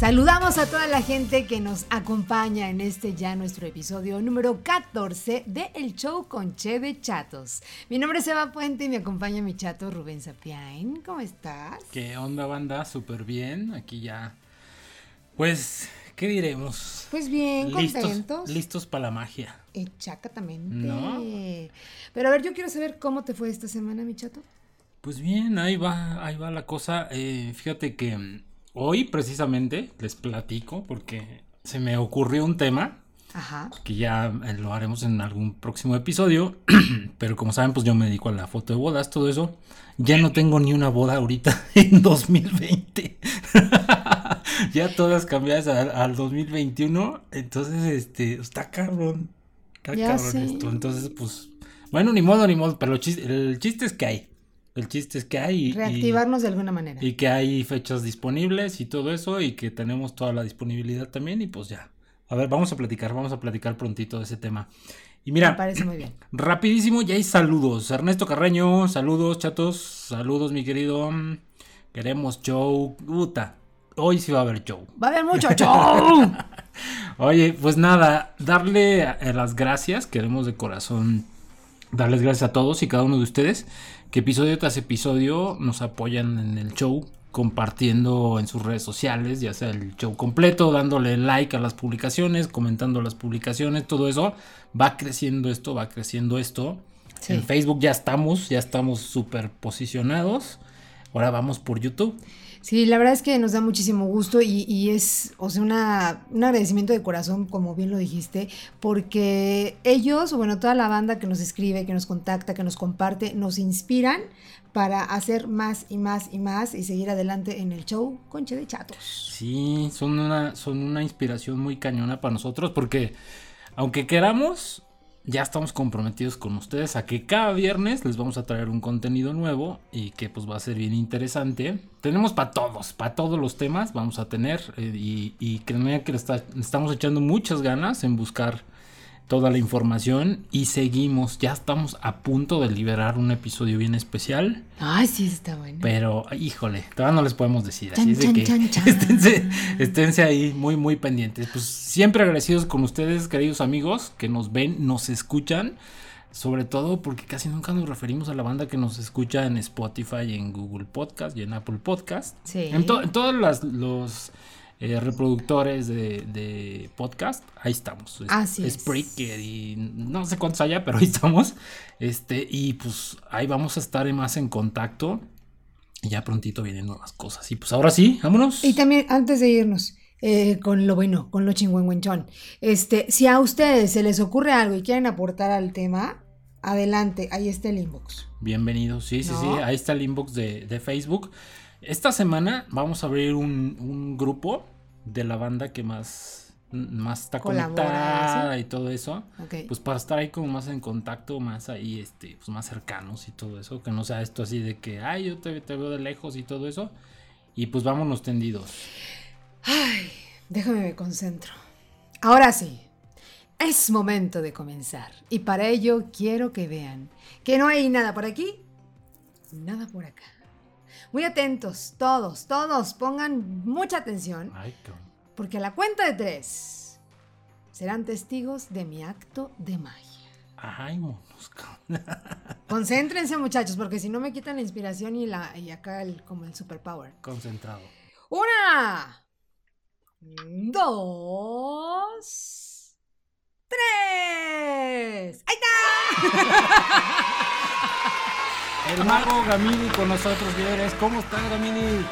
Saludamos a toda la gente que nos acompaña en este ya nuestro episodio número 14 de El Show con Che de Chatos. Mi nombre es Eva Puente y me acompaña mi chato Rubén Sapiain. ¿Cómo estás? ¿Qué onda, banda? Súper bien. Aquí ya. Pues, ¿qué diremos? Pues bien, listos, contentos. Listos para la magia. Exactamente. ¿No? Pero a ver, yo quiero saber cómo te fue esta semana, mi chato. Pues bien, ahí va, ahí va la cosa. Eh, fíjate que hoy precisamente les platico porque se me ocurrió un tema Ajá. que ya eh, lo haremos en algún próximo episodio. Pero como saben, pues yo me dedico a la foto de bodas, todo eso. Ya no tengo ni una boda ahorita en 2020. ya todas cambiadas al, al 2021. Entonces, este, está cabrón. Está Ya cabrón esto. Entonces, pues, bueno, ni modo, ni modo. Pero el chiste, el chiste es que hay. El chiste es que hay. y- Reactivarnos de alguna manera. y que hay fechas disponibles y todo eso y que tenemos toda la disponibilidad también y pues ya. A ver, vamos a platicar, vamos a platicar prontito de ese tema. Y Me mira, parece muy bien. rapidísimo, ya hay saludos. Ernesto Carreño, saludos chatos, saludos mi querido. Queremos show. Puta, hoy sí va a haber show. Va a haber mucho show. Oye, pues nada, darle eh, las gracias, queremos de corazón darles gracias a todos y cada uno de ustedes que episodio tras episodio nos apoyan en el show, compartiendo en sus redes sociales, ya sea el show completo, dándole like a las publicaciones, comentando las publicaciones, todo eso. Va creciendo esto, va creciendo esto. Sí. En Facebook ya estamos, ya estamos súper posicionados. Ahora vamos por YouTube. Sí, la verdad es que nos da muchísimo gusto y, y es, o sea, una, un agradecimiento de corazón, como bien lo dijiste, porque ellos, o bueno, toda la banda que nos escribe, que nos contacta, que nos comparte, nos inspiran para hacer más y más y más y seguir adelante en el show Conche de Chatos. Sí, son una, son una inspiración muy cañona para nosotros porque aunque queramos, ya estamos comprometidos con ustedes a que cada viernes les vamos a traer un contenido nuevo y que pues va a ser bien interesante. Tenemos para todos, para todos los temas vamos a tener eh, y, y créanme que le estamos echando muchas ganas en buscar toda la información y seguimos, ya estamos a punto de liberar un episodio bien especial. Ay, sí, está bueno. Pero, híjole, todavía no les podemos decir. Chan, Así es de chan, que chan. Esténse, esténse ahí muy, muy pendientes. Pues siempre agradecidos con ustedes, queridos amigos, que nos ven, nos escuchan. Sobre todo porque casi nunca nos referimos a la banda que nos escucha en Spotify, en Google Podcast y en Apple Podcast. Sí. En, to- en todos las- los eh, reproductores de, de podcast, ahí estamos. Es- Así es. Spreaker y no sé cuántos haya, pero ahí estamos. Este, y pues ahí vamos a estar más en contacto. Y ya prontito vienen nuevas cosas. Y pues ahora sí, vámonos. Y también, antes de irnos, eh, con lo bueno, con lo chingüengüenchón, este, si a ustedes se les ocurre algo y quieren aportar al tema, adelante, ahí está el inbox. Bienvenidos, sí, sí, ¿No? sí. Ahí está el inbox de, de Facebook. Esta semana vamos a abrir un, un grupo de la banda que más, más está Colabora, conectada y todo eso. Ok. Pues para estar ahí como más en contacto, más ahí, este, pues más cercanos y todo eso. Que no sea esto así de que, ay, yo te, te veo de lejos y todo eso. Y pues vámonos tendidos. Ay, déjame me concentro. Ahora sí, es momento de comenzar. Y para ello quiero que vean que no hay nada por aquí, nada por acá. Muy atentos, todos, todos, pongan mucha atención, porque a la cuenta de tres serán testigos de mi acto de magia. Ay, monos. Concéntrense muchachos, porque si no me quitan la inspiración y, la, y acá el, como el superpower. Concentrado. Una, dos, tres. ¡Ahí está! El mago Gamini con nosotros, señores. ¿Cómo están, Gamini?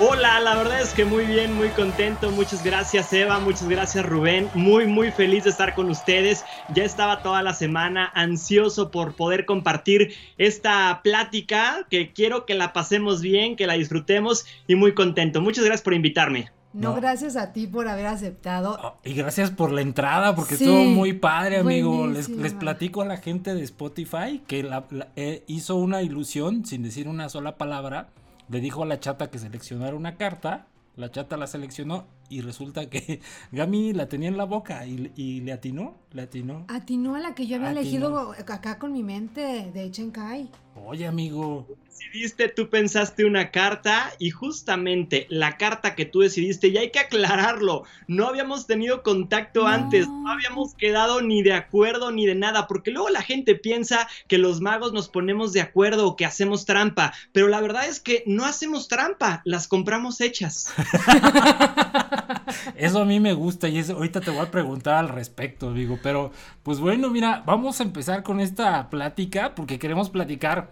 Hola, la verdad es que muy bien, muy contento. Muchas gracias Eva, muchas gracias Rubén. Muy, muy feliz de estar con ustedes. Ya estaba toda la semana ansioso por poder compartir esta plática que quiero que la pasemos bien, que la disfrutemos y muy contento. Muchas gracias por invitarme. No, No. gracias a ti por haber aceptado. Oh, y gracias por la entrada, porque Sí, estuvo muy padre, amigo. Les, les platico a la gente de Spotify que la- la- eh, hizo una ilusión sin decir una sola palabra. Le dijo a la chata que seleccionara una carta. La chata la seleccionó y resulta que Gami la tenía en la boca y, le atinó, le atinó. Atinó a la que yo había elegido acá con mi mente de Kai. Oye, amigo. Decidiste, tú pensaste una carta y justamente la carta que tú decidiste, y hay que aclararlo, no habíamos tenido contacto antes, no habíamos quedado ni de acuerdo ni de nada, porque luego la gente piensa que los magos nos ponemos de acuerdo o que hacemos trampa, pero la verdad es que no hacemos trampa, las compramos hechas. Eso a mí me gusta y eso, ahorita te voy a preguntar al respecto, digo, pero pues bueno, mira, vamos a empezar con esta plática porque queremos platicar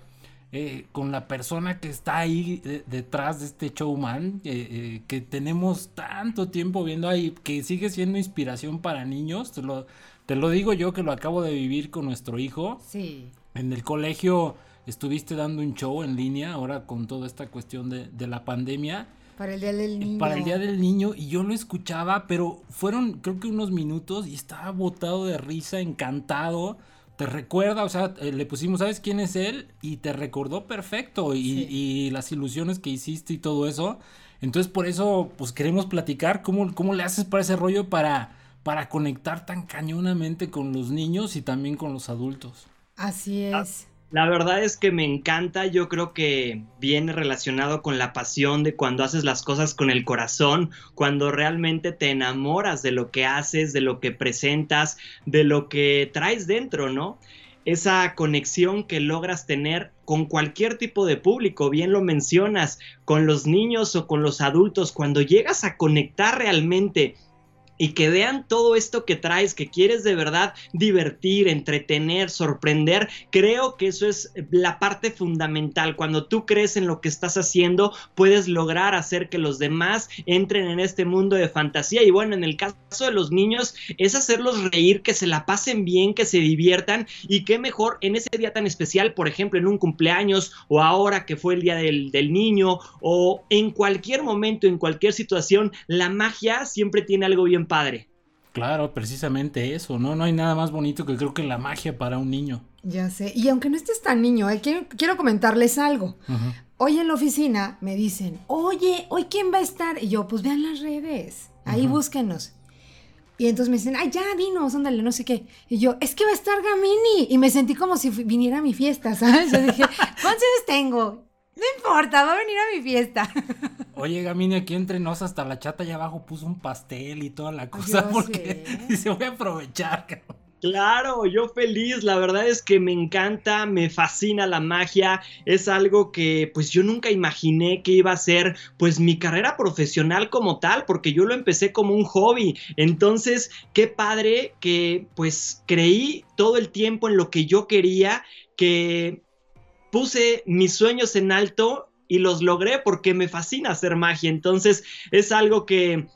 eh, con la persona que está ahí eh, detrás de este showman, eh, que tenemos tanto tiempo viendo ahí, que sigue siendo inspiración para niños, te lo, te lo digo yo que lo acabo de vivir con nuestro hijo. Sí. En el colegio estuviste dando un show en línea, ahora con toda esta cuestión de, de la pandemia. Para el Día del Niño. Para el Día del Niño, y yo lo escuchaba, pero fueron creo que unos minutos y estaba botado de risa, encantado. Te recuerda, o sea, eh, le pusimos, ¿sabes quién es él? Y te recordó perfecto, y, las ilusiones que hiciste y todo eso. Entonces, por eso, pues queremos platicar cómo, cómo le haces para ese rollo para, para conectar tan cañonamente con los niños y también con los adultos. Así es. La verdad es que me encanta, yo creo que viene relacionado con la pasión de cuando haces las cosas con el corazón, cuando realmente te enamoras de lo que haces, de lo que presentas, de lo que traes dentro, ¿no? Esa conexión que logras tener con cualquier tipo de público, bien lo mencionas, con los niños o con los adultos, cuando llegas a conectar realmente y que vean todo esto que traes, que quieres de verdad divertir, entretener, sorprender, creo que eso es la parte fundamental. Cuando tú crees en lo que estás haciendo, puedes lograr hacer que los demás entren en este mundo de fantasía. Y bueno, en el caso de los niños, es hacerlos reír, que se la pasen bien, que se diviertan y qué mejor en ese día tan especial, por ejemplo, en un cumpleaños o ahora que fue el día del, del niño o en cualquier momento, en cualquier situación, la magia siempre tiene algo bien padre. Claro, precisamente eso, ¿no? No hay nada más bonito que creo que la magia para un niño. Ya sé. Y aunque no estés tan niño, ¿eh? quiero, comentarles algo. Hoy en la oficina me dicen, oye, ¿hoy quién va a estar? Y yo, pues vean las redes, ahí búsquenos. Y entonces me dicen, ay, ya, dinos, ándale, no sé qué. Y yo, es que va a estar Gamini. Y me sentí como si viniera a mi fiesta, ¿sabes? Yo dije, ¿cuántos años tengo? No importa, va a venir a mi fiesta. Oye, Gamini, aquí entre nos hasta la chata allá abajo puso un pastel y toda la cosa porque se voy a aprovechar. Claro, yo feliz, la verdad es que me encanta, me fascina la magia, es algo que pues yo nunca imaginé que iba a ser pues mi carrera profesional como tal, porque yo lo empecé como un hobby, entonces qué padre que pues creí todo el tiempo en lo que yo quería, que puse mis sueños en alto y los logré porque me fascina hacer magia. Entonces es algo que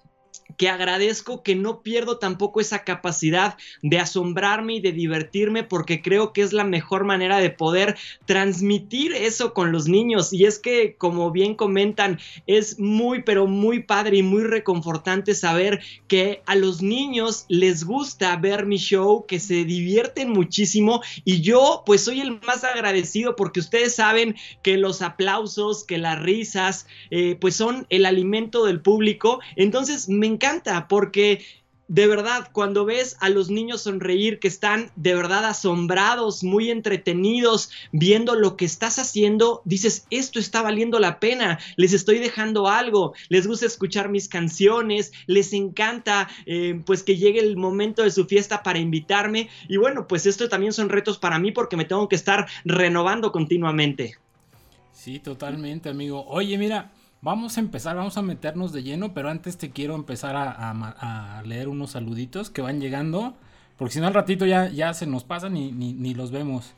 que agradezco que no pierdo tampoco esa capacidad de asombrarme y de divertirme porque creo que es la mejor manera de poder transmitir eso con los niños. Y es que como bien comentan es muy pero muy padre y muy reconfortante saber que a los niños les gusta ver mi show que se divierten muchísimo. Y yo pues soy el más agradecido porque ustedes saben que los aplausos que las risas eh, pues son el alimento del público. Entonces me encanta porque de verdad, cuando ves a los niños sonreír, que están de verdad asombrados, muy entretenidos, viendo lo que estás haciendo, dices, esto está valiendo la pena, les estoy dejando algo, les gusta escuchar mis canciones, les encanta eh, pues que llegue el momento de su fiesta para invitarme. Y bueno, pues esto también son retos para mí porque me tengo que estar renovando continuamente. Sí, totalmente, amigo. Oye, mira, Vamos a empezar, vamos a meternos de lleno, pero antes te quiero empezar a, leer unos saluditos que van llegando, porque si no al ratito ya, ya se nos pasan y ni, los vemos.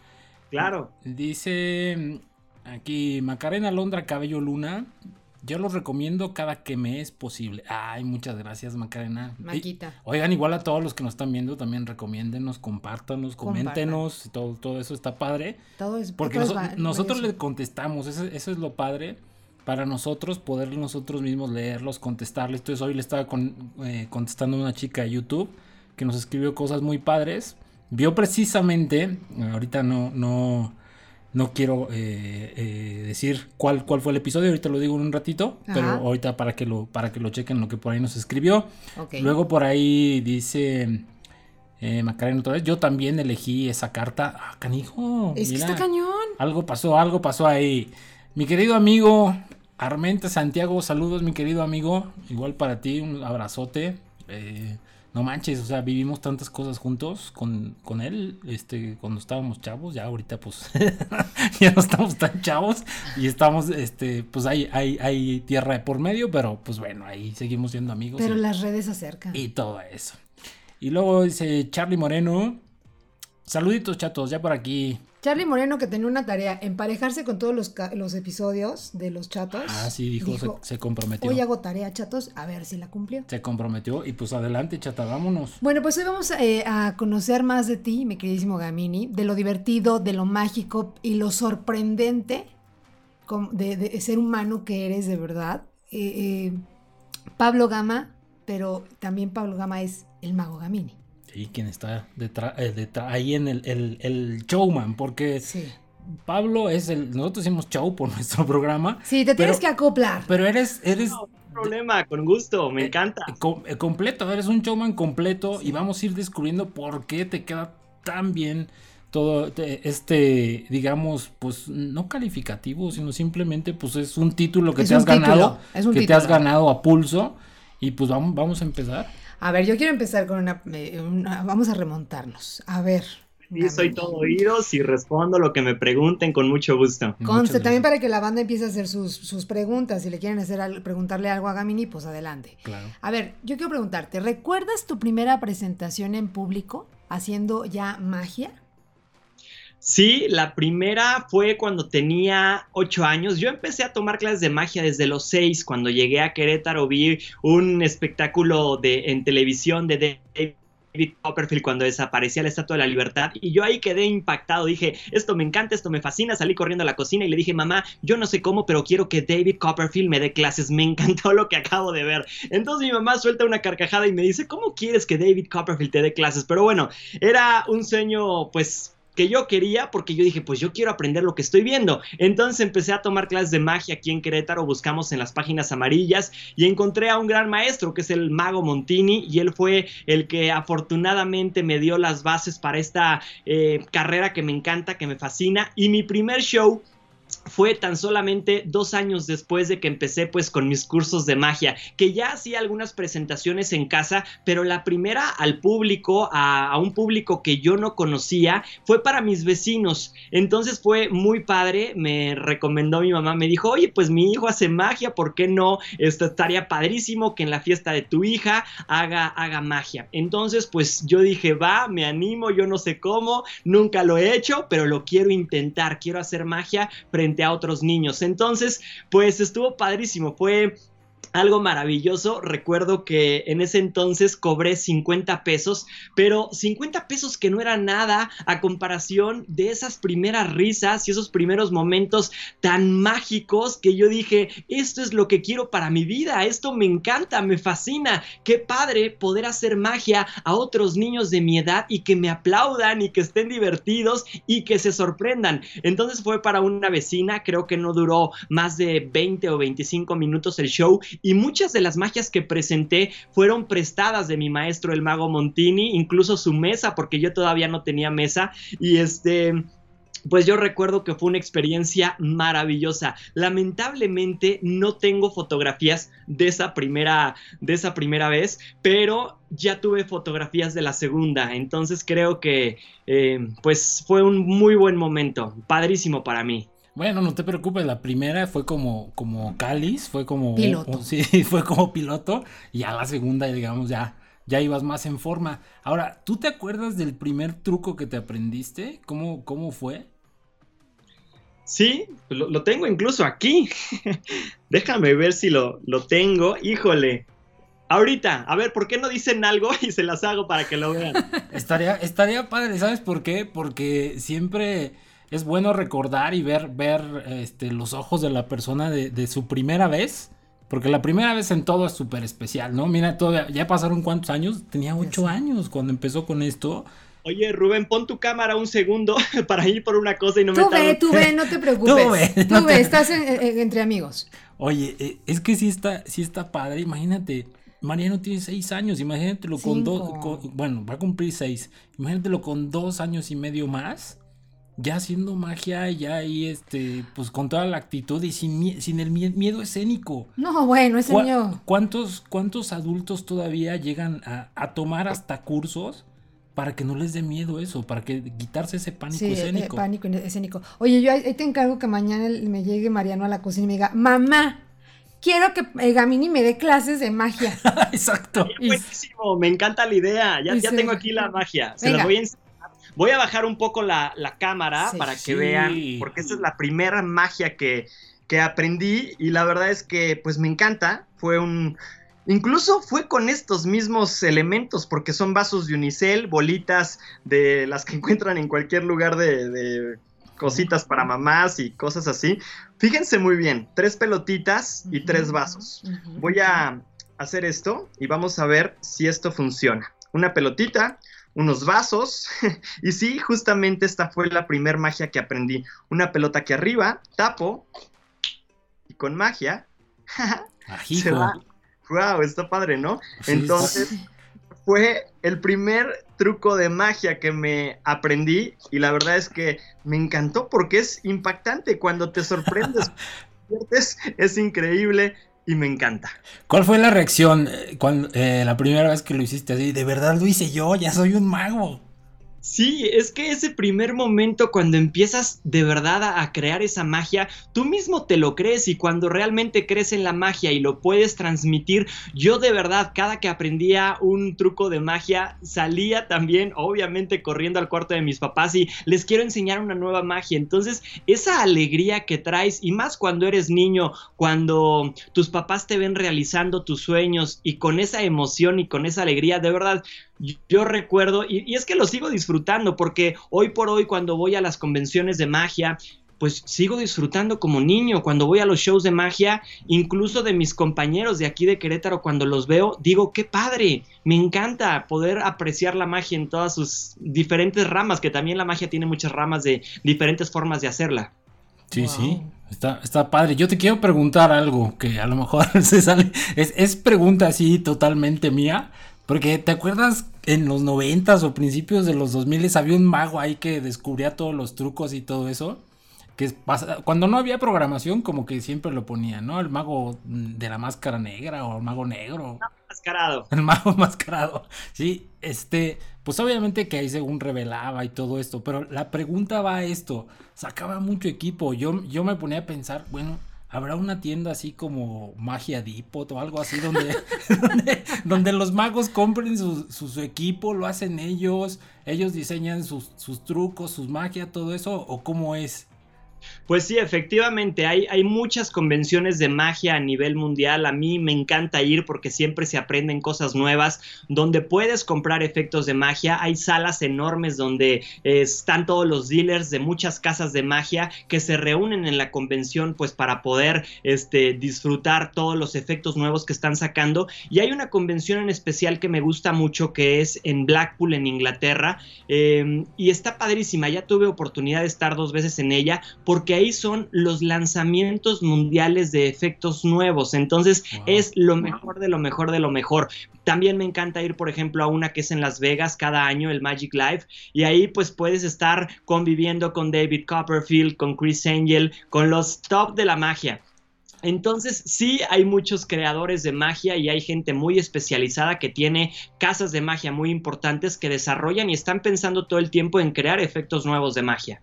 Claro. Dice aquí Macarena Londra Cabello Luna. Yo los recomiendo cada que me es posible. Ay, muchas gracias, Macarena. Maquita. oigan, igual a todos los que nos están viendo, también recomiéndenos, compártanos, coméntenos, todo, todo eso está padre. Todo es Porque nosotros le contestamos, eso, eso, es lo padre para nosotros poder nosotros mismos leerlos, contestarles. Entonces hoy le estaba eh, contestando a una chica de YouTube que nos escribió cosas muy padres. Vio precisamente, ahorita no, no, no quiero eh, eh, decir cuál, cuál fue el episodio, ahorita lo digo en un ratito, pero ahorita para que lo, para que lo chequen lo que por ahí nos escribió. Luego por ahí dice eh, Macarena otra vez, yo también elegí esa carta. Ah, canijo. Es que está cañón. Algo pasó, algo pasó ahí. Mi querido amigo Armente Santiago, saludos mi querido amigo. Igual para ti, un abrazote. Eh, no manches, o sea, vivimos tantas cosas juntos con, con él, este, cuando estábamos chavos, ya ahorita pues ya no estamos tan chavos y estamos, este, pues hay, hay, hay tierra de por medio, pero pues bueno, ahí seguimos siendo amigos. Pero las redes acercan. Y todo eso. Y luego dice Charlie Moreno, saluditos chatos, ya por aquí. Charlie Moreno que tenía una tarea, emparejarse con todos los, los episodios de los chatos. Ah, sí, dijo, se, comprometió. Hoy hago tarea, chatos, a ver si la cumplió. Se comprometió y pues adelante, chata, vámonos. Bueno, pues hoy vamos eh, a conocer más de ti, mi queridísimo Gamini, de lo divertido, de lo mágico y lo sorprendente de, ser humano que eres de verdad. Eh, eh, Pablo Gama, pero también Pablo Gama es el mago Gamini. Y quien está detrás, eh, ahí en el, el, showman, porque Pablo es el. Nosotros hicimos show por nuestro programa. Sí, te tienes que acoplar. Pero eres. eres no, problema, con gusto, me eh, encanta. Eh, completo, eres un showman completo y vamos a ir descubriendo por qué te queda tan bien todo este, digamos, pues no calificativo, sino simplemente pues es un título que te has ganado, que te has ganado a pulso y pues vamos, vamos a empezar. A ver, yo quiero empezar con una, Vamos a remontarnos. A ver. Sí, soy todo oídos y respondo lo que me pregunten con mucho gusto. Conste, también para que la banda empiece a hacer sus, preguntas. Si le quieren hacer preguntarle algo a Gamini, pues adelante. Claro. A ver, yo quiero preguntarte, ¿recuerdas tu primera presentación en público haciendo ya magia? Sí, la primera fue cuando tenía ocho años. Yo empecé a tomar clases de magia desde los seis. Cuando llegué a Querétaro vi un espectáculo de, en televisión de David Copperfield cuando desaparecía la Estatua de la Libertad y yo ahí quedé impactado, dije, esto me encanta, esto me fascina, salí corriendo a la cocina y le dije, mamá, yo no sé cómo, pero quiero que David Copperfield me dé clases, me encantó lo que acabo de ver. Entonces mi mamá suelta una carcajada y me dice, ¿cómo quieres que David Copperfield te dé clases? Pero bueno, era un sueño pues que yo quería porque yo dije, pues yo quiero aprender lo que estoy viendo. Entonces empecé a tomar clases de magia aquí en Querétaro, buscamos en las páginas amarillas y encontré a un gran maestro que es el mago Montini y él fue el que afortunadamente me dio las bases para esta eh, carrera que me encanta, que me fascina y mi primer show fue tan solamente dos años después de que empecé pues con mis cursos de magia, que ya hacía algunas presentaciones en casa, pero la primera al público, a, un público que yo no conocía, fue para mis vecinos. Entonces fue muy padre, me recomendó mi mamá, me dijo, oye, pues mi hijo hace magia, ¿por qué no? Esto estaría padrísimo que en la fiesta de tu hija haga, haga magia. Entonces pues yo dije, va, me animo, yo no sé cómo, nunca lo he hecho, pero lo quiero intentar, quiero hacer magia frente a otros niños. Entonces, pues estuvo padrísimo, fue algo maravilloso. Recuerdo que en ese entonces cobré 50 pesos, pero 50 pesos que no era nada a comparación de esas primeras risas y esos primeros momentos tan mágicos que yo dije, esto es lo que quiero para mi vida, esto me encanta, me fascina. Qué padre poder hacer magia a otros niños de mi edad y que me aplaudan y que estén divertidos y que se sorprendan. Entonces fue para una vecina, creo que no duró más de 20 o 25 minutos el show y muchas de las magias que presenté fueron prestadas de mi maestro el mago Montini, incluso su mesa, porque yo todavía no tenía mesa y este pues yo recuerdo que fue una experiencia maravillosa. Lamentablemente no tengo fotografías de esa primera, de esa primera vez, pero ya tuve fotografías de la segunda. Entonces creo que eh, pues fue un muy buen momento, padrísimo para mí. Bueno, no te preocupes, la primera fue como, como cáliz, fue como... Piloto. sí, fue como piloto, y a la segunda, digamos, ya, ya ibas más en forma. Ahora, ¿tú te acuerdas del primer truco que te aprendiste? ¿Cómo, cómo fue? Sí, lo, tengo incluso aquí. Déjame ver si lo, lo tengo. Híjole, Ahorita, a ver, ¿por qué no dicen algo y se las hago para que lo vean? estaría, estaría padre, ¿sabes por qué? Porque siempre es bueno recordar y ver, ver este, los ojos de la persona de, su primera vez. Porque la primera vez en todo es súper especial, ¿no? Mira, todavía, ya pasaron cuántos años. Tenía ocho años cuando empezó con esto. Oye, Rubén, pon tu cámara un segundo para ir por una cosa y no tú me ve, Tú ve, no te preocupes. Tú ve, tú ve estás entre amigos. Oye, eh, es que sí está, sí está padre, imagínate. Mariano tiene seis años, imagínatelo con dos, bueno, va a cumplir seis, imagínatelo con dos años y medio más, ya haciendo magia, ya ahí, este, pues con toda la actitud y sin, sin el miedo escénico. No, bueno, ese miedo. ¿Cuántos, ¿Cuántos adultos todavía llegan a, a tomar hasta cursos para que no les dé miedo eso, para que quitarse ese pánico sí, escénico. pánico escénico. Oye, yo ahí te encargo que mañana me llegue Mariano a la cocina y me diga, mamá, quiero que Gamini me dé clases de magia. Exacto. buenísimo, me encanta la idea. Ya, ya tengo aquí la magia. Se la voy a enseñar. Voy a bajar un poco la, cámara para que vean, porque esta es la primera magia que, que aprendí y la verdad es que pues me encanta. Fue un, Incluso fue con estos mismos elementos, porque son vasos de unicel, bolitas de las que encuentran en cualquier lugar de, cositas para mamás y cosas así. Fíjense muy bien, tres pelotitas y tres vasos. Voy a hacer esto y vamos a ver si esto funciona. Una pelotita, unos vasos. y sí, justamente esta fue la primer magia que aprendí. Una pelota que arriba, tapo y con magia se va wow, está padre, ¿no? Entonces, fue el primer truco de magia que me aprendí y la verdad es que me encantó porque es impactante cuando te sorprendes, es increíble y me encanta. ¿Cuál fue la reacción eh, cuando, eh, la primera vez que lo hiciste así? De verdad lo hice yo, ya soy un mago. Sí, es que ese primer momento cuando empiezas de verdad a, crear esa magia, tú mismo te lo crees y cuando realmente crees en la magia y lo puedes transmitir, yo de verdad cada que aprendía un truco de magia salía también obviamente corriendo al cuarto de mis papás y les quiero enseñar una nueva magia. Entonces esa alegría que traes y más cuando eres niño, cuando tus papás te ven realizando tus sueños y con esa emoción y con esa alegría, de verdad yo recuerdo, y, es que lo sigo disfrutando, porque hoy por hoy cuando voy a las convenciones de magia, pues sigo disfrutando como niño. Cuando voy a los shows de magia, incluso de mis compañeros de aquí de Querétaro, cuando los veo, digo, qué padre, me encanta poder apreciar la magia en todas sus diferentes ramas, que también la magia tiene muchas ramas de diferentes formas de hacerla. Sí, sí, está, está padre. Yo te quiero preguntar algo que a lo mejor se sale, es, es pregunta así totalmente mía, porque te acuerdas en los noventas o principios de los 2000 había un mago ahí que descubría todos los trucos y todo eso. Que cuando no había programación, como que siempre lo ponía, ¿no? El mago de la máscara negra o el mago negro. Mascarado. El mago mascarado. Sí, este, pues obviamente que ahí según revelaba y todo esto, pero la pregunta va a esto, sacaba mucho equipo, yo, yo me ponía a pensar, bueno, ¿Habrá una tienda así como Magia Depot o algo así donde, donde, los magos compren su, su, equipo, lo hacen ellos, ellos diseñan sus, sus trucos, sus magia, todo eso? ¿O cómo es? Pues sí, efectivamente, hay, hay, muchas convenciones de magia a nivel mundial. A mí me encanta ir porque siempre se aprenden cosas nuevas, donde puedes comprar efectos de magia. Hay salas enormes donde están todos los dealers de muchas casas de magia que se reúnen en la convención pues para poder este, disfrutar todos los efectos nuevos que están sacando. Y hay una convención en especial que me gusta mucho que es en Blackpool, en Inglaterra. Em, y está padrísima, ya tuve oportunidad de estar dos veces en ella porque ahí son los lanzamientos mundiales de efectos nuevos. Entonces es lo mejor de lo mejor de lo mejor. También me encanta ir, por ejemplo, a una que es en Las Vegas cada año, el Magic Live, y ahí pues puedes estar conviviendo con David Copperfield, con Chris Angel, con los top de la magia. Entonces sí hay muchos creadores de magia y hay gente muy especializada que tiene casas de magia muy importantes que desarrollan y están pensando todo el tiempo en crear efectos nuevos de magia.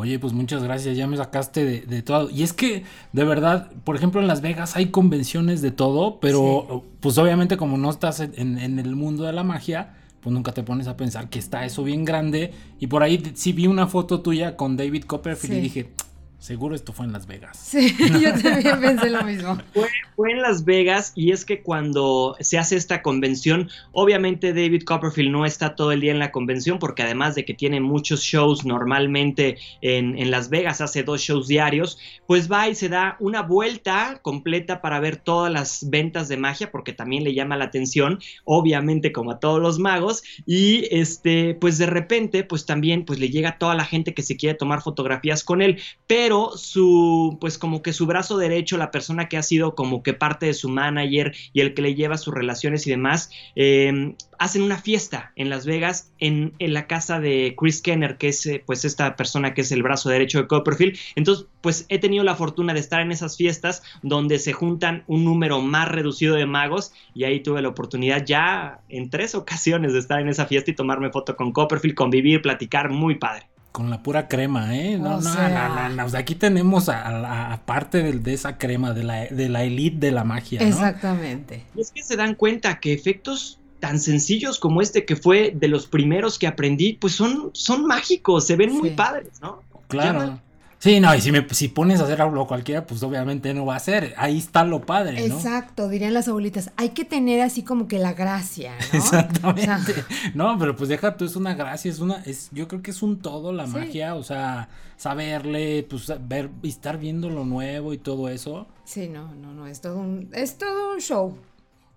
Oye, pues muchas gracias, ya me sacaste de, todo. Y es que, de verdad, por ejemplo, en Las Vegas hay convenciones de todo, pero pues obviamente como no estás en, el mundo de la magia, pues nunca te pones a pensar que está eso bien grande. Y por ahí sí vi una foto tuya con David Copperfield y dije, Seguro esto fue en Las Vegas. Sí, yo también pensé lo mismo. Fue, fue, en Las Vegas y es que cuando se hace esta convención, obviamente David Copperfield no está todo el día en la convención porque además de que tiene muchos shows normalmente en, en Las Vegas, hace dos shows diarios, pues va y se da una vuelta completa para ver todas las ventas de magia porque también le llama la atención, obviamente como a todos los magos y este, pues de repente, pues también pues le llega a toda la gente que se quiere tomar fotografías con él, pero pero su, pues como que su brazo derecho, la persona que ha sido como que parte de su manager y el que le lleva sus relaciones y demás, eh, hacen una fiesta en Las Vegas en, en, la casa de Chris Kenner, que es eh, pues esta persona que es el brazo derecho de Copperfield. Entonces, pues he tenido la fortuna de estar en esas fiestas donde se juntan un número más reducido de magos y ahí tuve la oportunidad ya en tres ocasiones de estar en esa fiesta y tomarme foto con Copperfield, convivir, platicar, muy padre con la pura crema, ¿eh? No, no, no, no, O sea, aquí tenemos a, parte de, de, esa crema, de la, de la elite de la magia. Exactamente. Y es que se dan cuenta que efectos tan sencillos como este, que fue de los primeros que aprendí, pues son, son mágicos, se ven muy padres, ¿no? Claro. Sí, no, y si, me, si pones a hacer algo cualquiera, pues obviamente no va a ser. Ahí está lo padre, ¿no? Exacto, dirían las abuelitas. Hay que tener así como que la gracia, ¿no? Exactamente. No, pero pues deja tú, es una gracia, es una, es, yo creo que es un todo la magia, o sea, saberle, pues ver, estar viendo lo nuevo y todo eso. Sí, no, no, no, es todo un, es todo un show.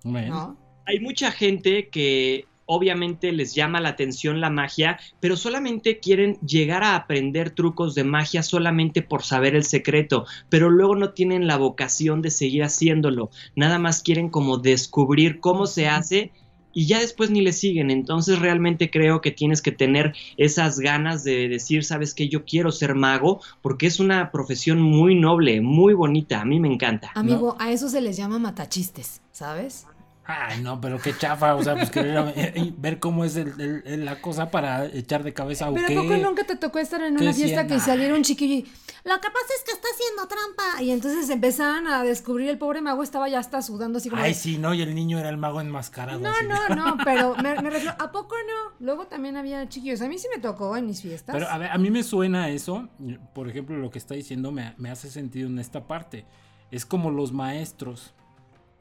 Bueno. Hay mucha gente que obviamente les llama la atención la magia, pero solamente quieren llegar a aprender trucos de magia solamente por saber el secreto, pero luego no tienen la vocación de seguir haciéndolo, nada más quieren como descubrir cómo se hace y ya después ni le siguen. Entonces realmente creo que tienes que tener esas ganas de decir, sabes que yo quiero ser mago, porque es una profesión muy noble, muy bonita, a mí me encanta. Amigo, a eso se les llama matachistes, ¿sabes? Ay, no, pero qué chafa, o sea, pues querer eh, ver cómo es el, la cosa para echar de cabeza a Pero ¿a poco nunca te tocó estar en una fiesta que saliera un chiquillo y lo que pasa es que está haciendo trampa y entonces empezaban a descubrir el pobre mago estaba ya hasta sudando así como Ay, sí, no, y el niño era el mago enmascarado. No, no, no, pero me, refiero, ¿a poco no? Luego también había chiquillos, a mí sí me tocó en mis fiestas. Pero a ver, a mí me suena eso, por ejemplo, lo que está diciendo me, me hace sentido en esta parte. Es como los maestros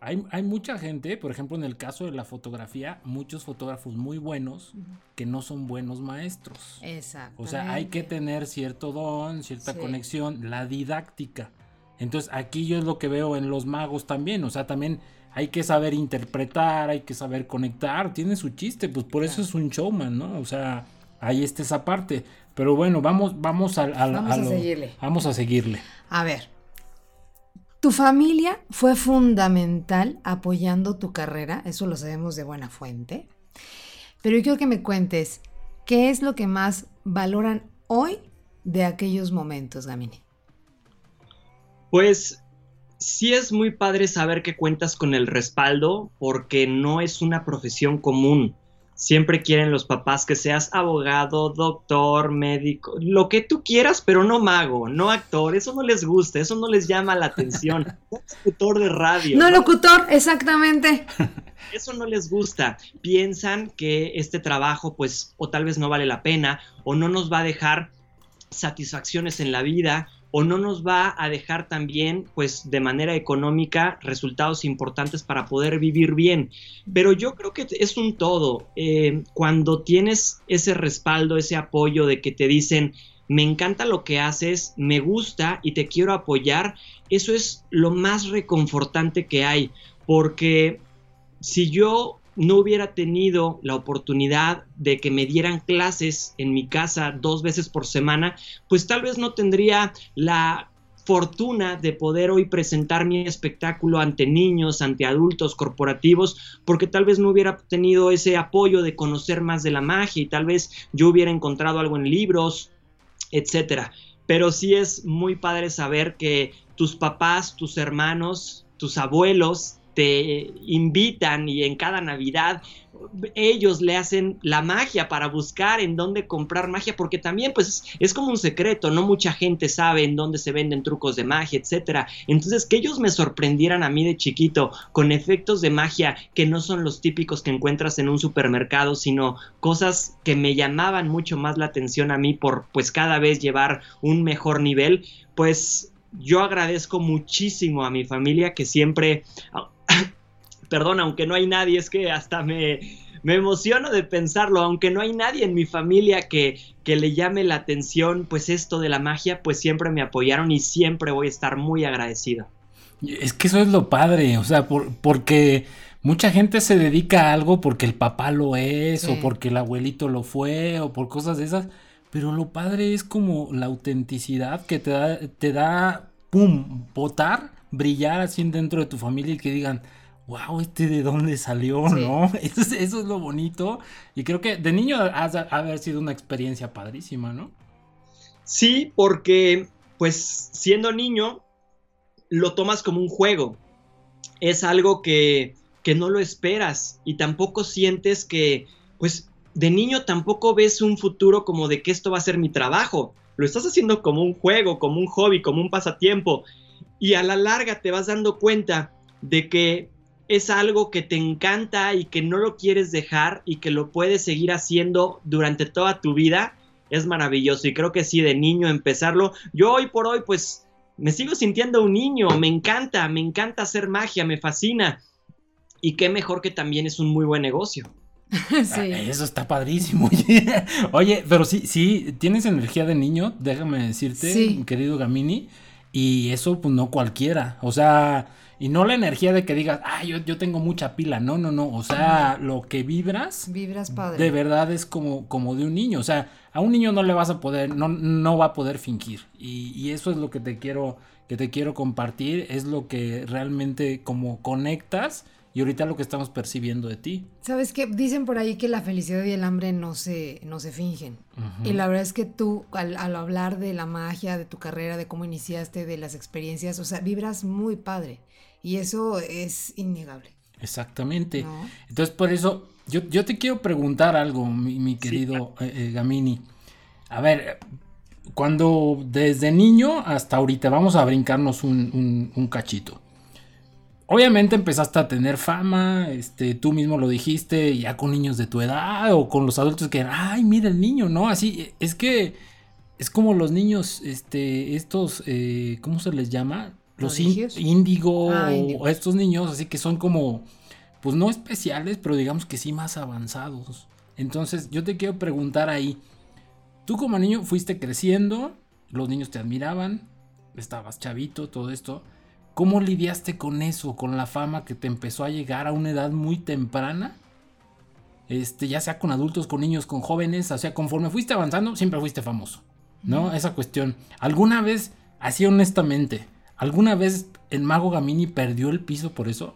hay, mucha gente, por ejemplo, en el caso de la fotografía, muchos fotógrafos muy buenos que no son buenos maestros. Exacto. O sea, hay que tener cierto don, cierta conexión, la didáctica. Entonces, aquí yo es lo que veo en los magos también. O sea, también hay que saber interpretar, hay que saber conectar. Tiene su chiste, pues por eso es un showman, ¿no? O sea, ahí está esa parte. Pero bueno, vamos, vamos a, vamos a seguirle. Vamos a seguirle. A ver, tu familia fue fundamental apoyando tu carrera, eso lo sabemos de buena fuente. Pero yo quiero que me cuentes, ¿qué es lo que más valoran hoy de aquellos momentos, Gamini? Pues sí es muy padre saber que cuentas con el respaldo porque no es una profesión común. Siempre quieren los papás que seas abogado, doctor, médico, lo que tú quieras, pero no mago, no actor. Eso no les gusta, eso no les llama la atención. locutor de radio. No, locutor, exactamente. Eso no les gusta. Piensan que este trabajo, pues, o tal vez no vale la pena, o no nos va a dejar satisfacciones en la vida, o no nos va a dejar también, pues de manera económica, resultados importantes para poder vivir bien. Pero yo creo que es un todo. Eh, cuando tienes ese respaldo, ese apoyo de que te dicen, me encanta lo que haces, me gusta y te quiero apoyar, eso es lo más reconfortante que hay, porque si yo no hubiera tenido la oportunidad de que me dieran clases en mi casa dos veces por semana, pues tal vez no tendría la fortuna de poder hoy presentar mi espectáculo ante niños, ante adultos corporativos, porque tal vez no hubiera tenido ese apoyo de conocer más de la magia y tal vez yo hubiera encontrado algo en libros, etcétera. Pero sí es muy padre saber que tus papás, tus hermanos, tus abuelos este, invitan y en cada Navidad ellos le hacen la magia para buscar en dónde comprar magia, porque también pues es, como un secreto, no mucha gente sabe en dónde se venden trucos de magia, etcétera. Entonces que ellos me sorprendieran a mí de chiquito con efectos de magia que no son los típicos que encuentras en un supermercado, sino cosas que me llamaban mucho más la atención a mí por pues cada vez llevar un mejor nivel, pues yo agradezco muchísimo a mi familia que siempre perdón, aunque no hay nadie, es que hasta me, me emociono de pensarlo, aunque no hay nadie en mi familia que, que le llame la atención, pues esto de la magia, pues siempre me apoyaron y siempre voy a estar muy agradecido. Es que eso es lo padre, o sea, porque mucha gente se dedica a algo porque el papá lo es, o porque el abuelito lo fue, o por cosas de esas, pero lo padre es como la autenticidad que te da, te da, pum, votar, brillar así dentro de tu familia y que digan, wow, este de dónde salió, ¿no? Eso es, lo bonito. Y creo que de niño ha haber sido una experiencia padrísima, ¿no? Sí, porque pues siendo niño lo tomas como un juego. Es algo que, que no lo esperas y tampoco sientes que, pues de niño tampoco ves un futuro como de que esto va a ser mi trabajo. Lo estás haciendo como un juego, como un hobby, como un pasatiempo. Y a la larga te vas dando cuenta de que es algo que te encanta y que no lo quieres dejar y que lo puedes seguir haciendo durante toda tu vida, es maravilloso. Y creo que sí, de niño empezarlo. Yo hoy por hoy, pues, me sigo sintiendo un niño, me encanta, me encanta hacer magia, me fascina. Y qué mejor que también es un muy buen negocio. sí. Ah, eso está padrísimo. Oye, pero sí, sí, tienes energía de niño, déjame decirte, querido Gamini. Y eso, pues no cualquiera. O sea, y no la energía de que digas, ah, yo, yo tengo mucha pila. No, no, no. O sea, lo que vibras. Vibras padre. De verdad es como, como de un niño. O sea, a un niño no le vas a poder, no, no va a poder fingir. Y, y eso es lo que te quiero, que te quiero compartir. Es lo que realmente como conectas y ahorita lo que estamos percibiendo de ti. Sabes que dicen por ahí que la felicidad y el hambre no se, no se fingen. Y la verdad es que tú, al, al, hablar de la magia, de tu carrera, de cómo iniciaste, de las experiencias, o sea, vibras muy padre. Y eso es innegable. Exactamente. Entonces, por eso, yo, yo, te quiero preguntar algo, mi, querido eh, eh, Gamini. A ver, cuando desde niño hasta ahorita, vamos a brincarnos un, un, cachito. Obviamente empezaste a tener fama, este, tú mismo lo dijiste, ya con niños de tu edad o con los adultos que, ay, mira el niño, ¿no? Así, es que es como los niños, este, estos, eh, ¿cómo se les llama? los índigo ah, o estos niños, así que son como, pues no especiales, pero digamos que sí más avanzados. Entonces yo te quiero preguntar ahí, tú como niño fuiste creciendo, los niños te admiraban, estabas chavito, todo esto. ¿Cómo lidiaste con eso, con la fama que te empezó a llegar a una edad muy temprana? Este, ya sea con adultos, con niños, con jóvenes, o sea, conforme fuiste avanzando, siempre fuiste famoso, ¿no? Esa cuestión. ¿Alguna vez, así honestamente, ¿Alguna vez el mago Gamini perdió el piso por eso?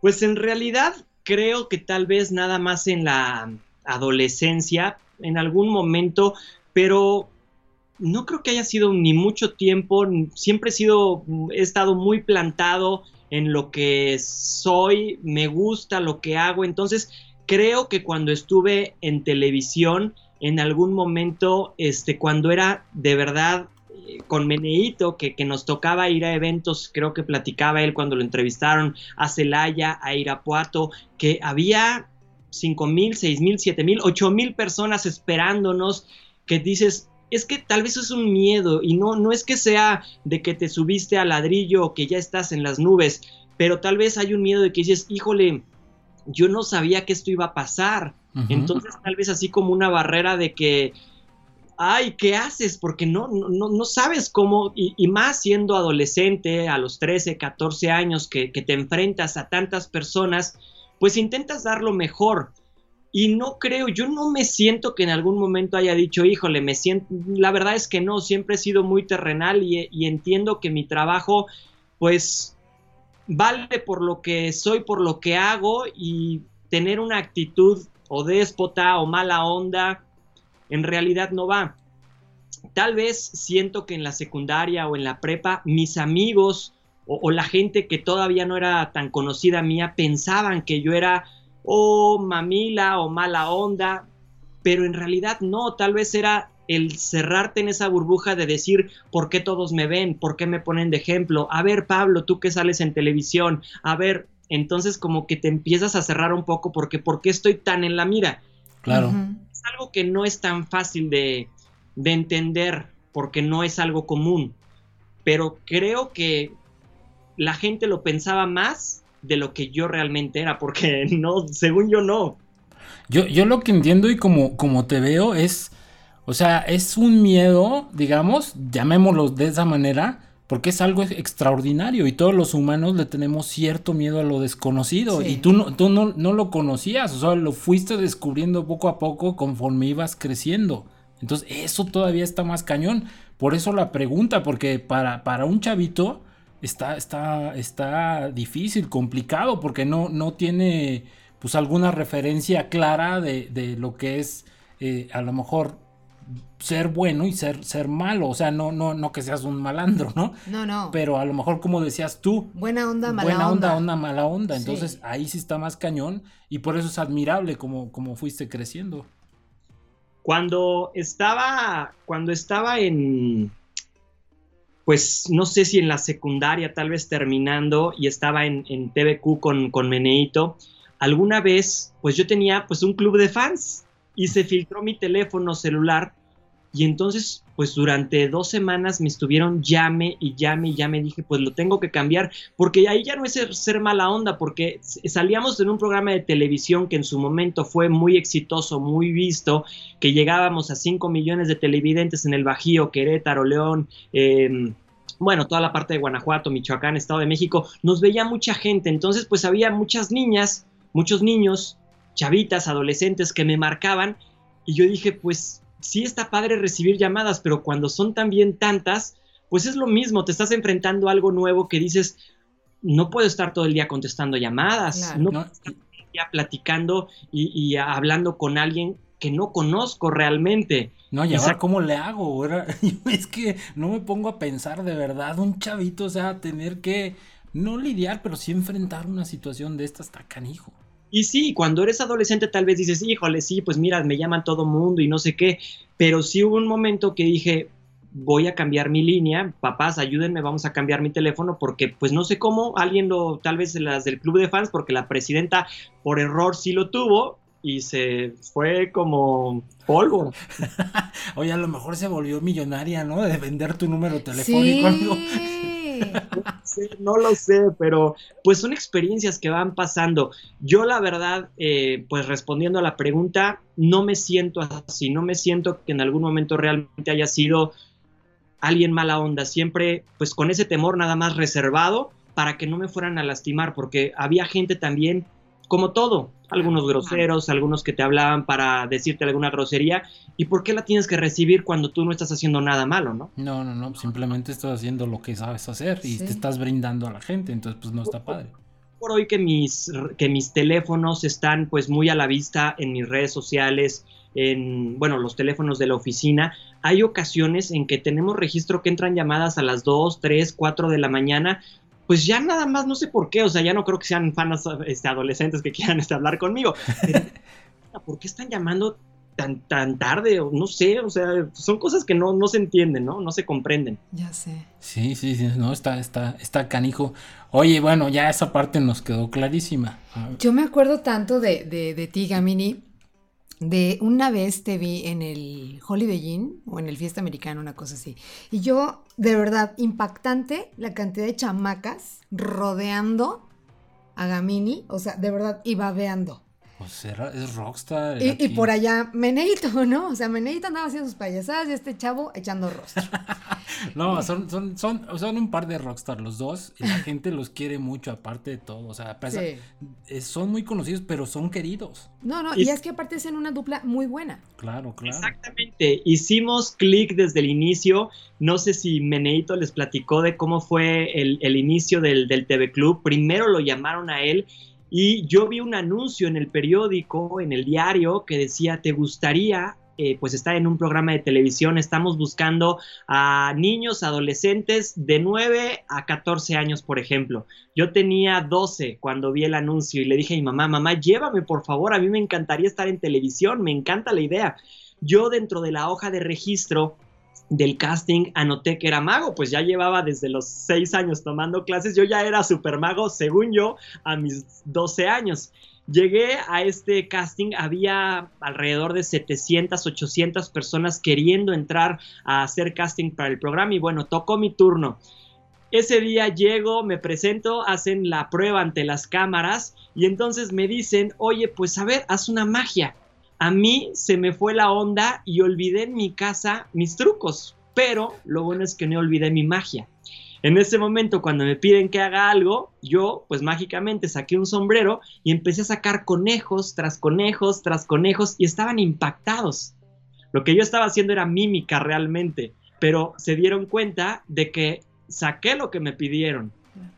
Pues en realidad creo que tal vez nada más en la adolescencia, en algún momento, pero no creo que haya sido ni mucho tiempo, siempre he sido, he estado muy plantado en lo que soy, me gusta lo que hago, entonces creo que cuando estuve en televisión, en algún momento, este, cuando era de verdad con Meneito, que, que, nos tocaba ir a eventos, creo que platicaba él cuando lo entrevistaron, a Celaya, a Irapuato, que había cinco mil, seis mil, siete mil, ocho mil personas esperándonos, que dices, es que tal vez es un miedo y no, no es que sea de que te subiste al ladrillo o que ya estás en las nubes, pero tal vez hay un miedo de que dices, híjole, yo no sabía que esto iba a pasar. Entonces tal vez así como una barrera de que ay, ¿qué haces? Porque no, no, no sabes cómo, y, más siendo adolescente a los 13, 14 años que, te enfrentas a tantas personas, pues intentas dar lo mejor. Y no creo, yo no me siento que en algún momento haya dicho, híjole, me siento, la verdad es que no, siempre he sido muy terrenal y, entiendo que mi trabajo, pues, vale por lo que soy, por lo que hago y tener una actitud o déspota o mala onda, en realidad no va. Tal vez siento que en la secundaria o en la prepa mis amigos o, la gente que todavía no era tan conocida mía pensaban que yo era o mamila o mala onda, pero en realidad no, tal vez era el cerrarte en esa burbuja de decir por qué todos me ven, por qué me ponen de ejemplo, a ver Pablo, tú que sales en televisión, a ver, entonces como que te empiezas a cerrar un poco porque por qué estoy tan en la mira. Claro. Es algo que no es tan fácil de, de entender porque no es algo común, pero creo que la gente lo pensaba más de lo que yo realmente era, porque no, según yo no. Yo, yo lo que entiendo y como, como te veo es, o sea, es un miedo, digamos, llamémoslo de esa manera, porque es algo extraordinario y todos los humanos le tenemos cierto miedo a lo desconocido y tú, no, tú no, no, lo conocías, o sea, lo fuiste descubriendo poco a poco conforme ibas creciendo. Entonces, eso todavía está más cañón. Por eso la pregunta, porque para, para un chavito está, está, está difícil, complicado, porque no, no tiene pues alguna referencia clara de, de lo que es eh, a lo mejor ser bueno y ser, ser malo. O sea, no, no, no que seas un malandro, ¿no? No, no. Pero a lo mejor, como decías tú. Buena onda, mala buena onda. onda, mala onda. Entonces ahí sí está más cañón. Y por eso es admirable como, como fuiste creciendo. Cuando estaba. Cuando estaba en pues no sé si en la secundaria, tal vez terminando, y estaba en, en TVQ con, con Meneito, alguna vez, pues yo tenía pues un club de fans y se filtró mi teléfono celular y entonces, pues durante dos semanas me estuvieron llame y llame y llame. Dije, pues lo tengo que cambiar, porque ahí ya no es ser, mala onda, porque salíamos en un programa de televisión que en su momento fue muy exitoso, muy visto, que llegábamos a 5 millones de televidentes en el Bajío, Querétaro, León. Em, bueno, toda la parte de Guanajuato, Michoacán, Estado de México, nos veía mucha gente, entonces pues había muchas niñas, muchos niños, chavitas, adolescentes que me marcaban y yo dije, pues sí está padre recibir llamadas, pero cuando son también tantas, pues es lo mismo, te estás enfrentando a algo nuevo que dices, no puedo estar todo el día contestando llamadas, no, puedo estar todo el día platicando y, hablando con alguien que no conozco realmente. No, y ahora cómo le hago, es que no me pongo a pensar de verdad, un chavito, o sea, tener que no lidiar, pero sí enfrentar una situación de esta hasta canijo. Y sí, cuando eres adolescente tal vez dices, híjole, sí, pues mira, me llaman todo mundo y no sé qué, pero sí hubo un momento que dije, voy a cambiar mi línea, papás, ayúdenme, vamos a cambiar mi teléfono porque pues no sé cómo, alguien lo, tal vez las del club de fans, porque la presidenta por error sí lo tuvo y se fue como polvo. Oye, a lo mejor se volvió millonaria, ¿no? De vender tu número telefónico. Sí. No lo sé, pero pues son experiencias que van pasando. Yo la verdad, eh, pues respondiendo a la pregunta, no me siento así, no me siento que en algún momento realmente haya sido alguien mala onda, siempre pues con ese temor nada más reservado para que no me fueran a lastimar, porque había gente también como todo, algunos groseros, algunos que te hablaban para decirte alguna grosería, ¿y por qué la tienes que recibir cuando tú no estás haciendo nada malo, no? No, no, no, simplemente estás haciendo lo que sabes hacer y te estás brindando a la gente, entonces pues no está padre. Por hoy que mis, que mis teléfonos están pues muy a la vista en mis redes sociales, en, bueno, los teléfonos de la oficina, hay ocasiones en que tenemos registro que entran llamadas a las 2, 3, 4 de la mañana pues ya nada más, no sé por qué, o sea, ya no creo que sean fans este, adolescentes que quieran este, hablar conmigo. ¿Por qué están llamando tan, tan tarde? O no sé, o sea, son cosas que no, no se entienden, ¿no? No se comprenden. Ya sé. Sí, sí, sí, no, está, está, está canijo. Oye, bueno, ya esa parte nos quedó clarísima. Yo me acuerdo tanto de, de, de ti, Gamini, de una vez te vi en el Holiday Inn o en el Fiesta Americana, una cosa así. Y yo, de verdad, impactante la cantidad de chamacas rodeando a Gamini, o sea, de verdad, y babeando. Pues era, es rockstar. Y, por allá, Meneito, ¿no? O sea, Meneito andaba haciendo sus payasadas y este chavo echando rostro. no, son, son, son, son un par de rockstar los dos. Y la gente los quiere mucho, aparte de todo. O sea, eh, son muy conocidos, pero son queridos. No, no, y, es que aparte en una dupla muy buena. Claro, claro. Exactamente. Hicimos clic desde el inicio. No sé si Meneito les platicó de cómo fue el, el inicio del, del TV Club. Primero lo llamaron a él y yo vi un anuncio en el periódico, en el diario, que decía, ¿te gustaría eh, pues estar en un programa de televisión. Estamos buscando a niños, adolescentes de 9 a 14 años, por ejemplo. Yo tenía 12 cuando vi el anuncio y le dije a mi mamá, mamá, llévame por favor, a mí me encantaría estar en televisión, me encanta la idea. Yo dentro de la hoja de registro del casting anoté que era mago, pues ya llevaba desde los 6 años tomando clases, yo ya era super mago, según yo, a mis 12 años. Llegué a este casting, había alrededor de 700, 800 personas queriendo entrar a hacer casting para el programa y bueno, tocó mi turno. Ese día llego, me presento, hacen la prueba ante las cámaras y entonces me dicen, oye, pues a ver, haz una magia. A mí se me fue la onda y olvidé en mi casa mis trucos, pero lo bueno es que no olvidé mi magia. En ese momento, cuando me piden que haga algo, yo pues mágicamente saqué un sombrero y empecé a sacar conejos tras conejos tras conejos y estaban impactados. Lo que yo estaba haciendo era mímica realmente, pero se dieron cuenta de que saqué lo que me pidieron.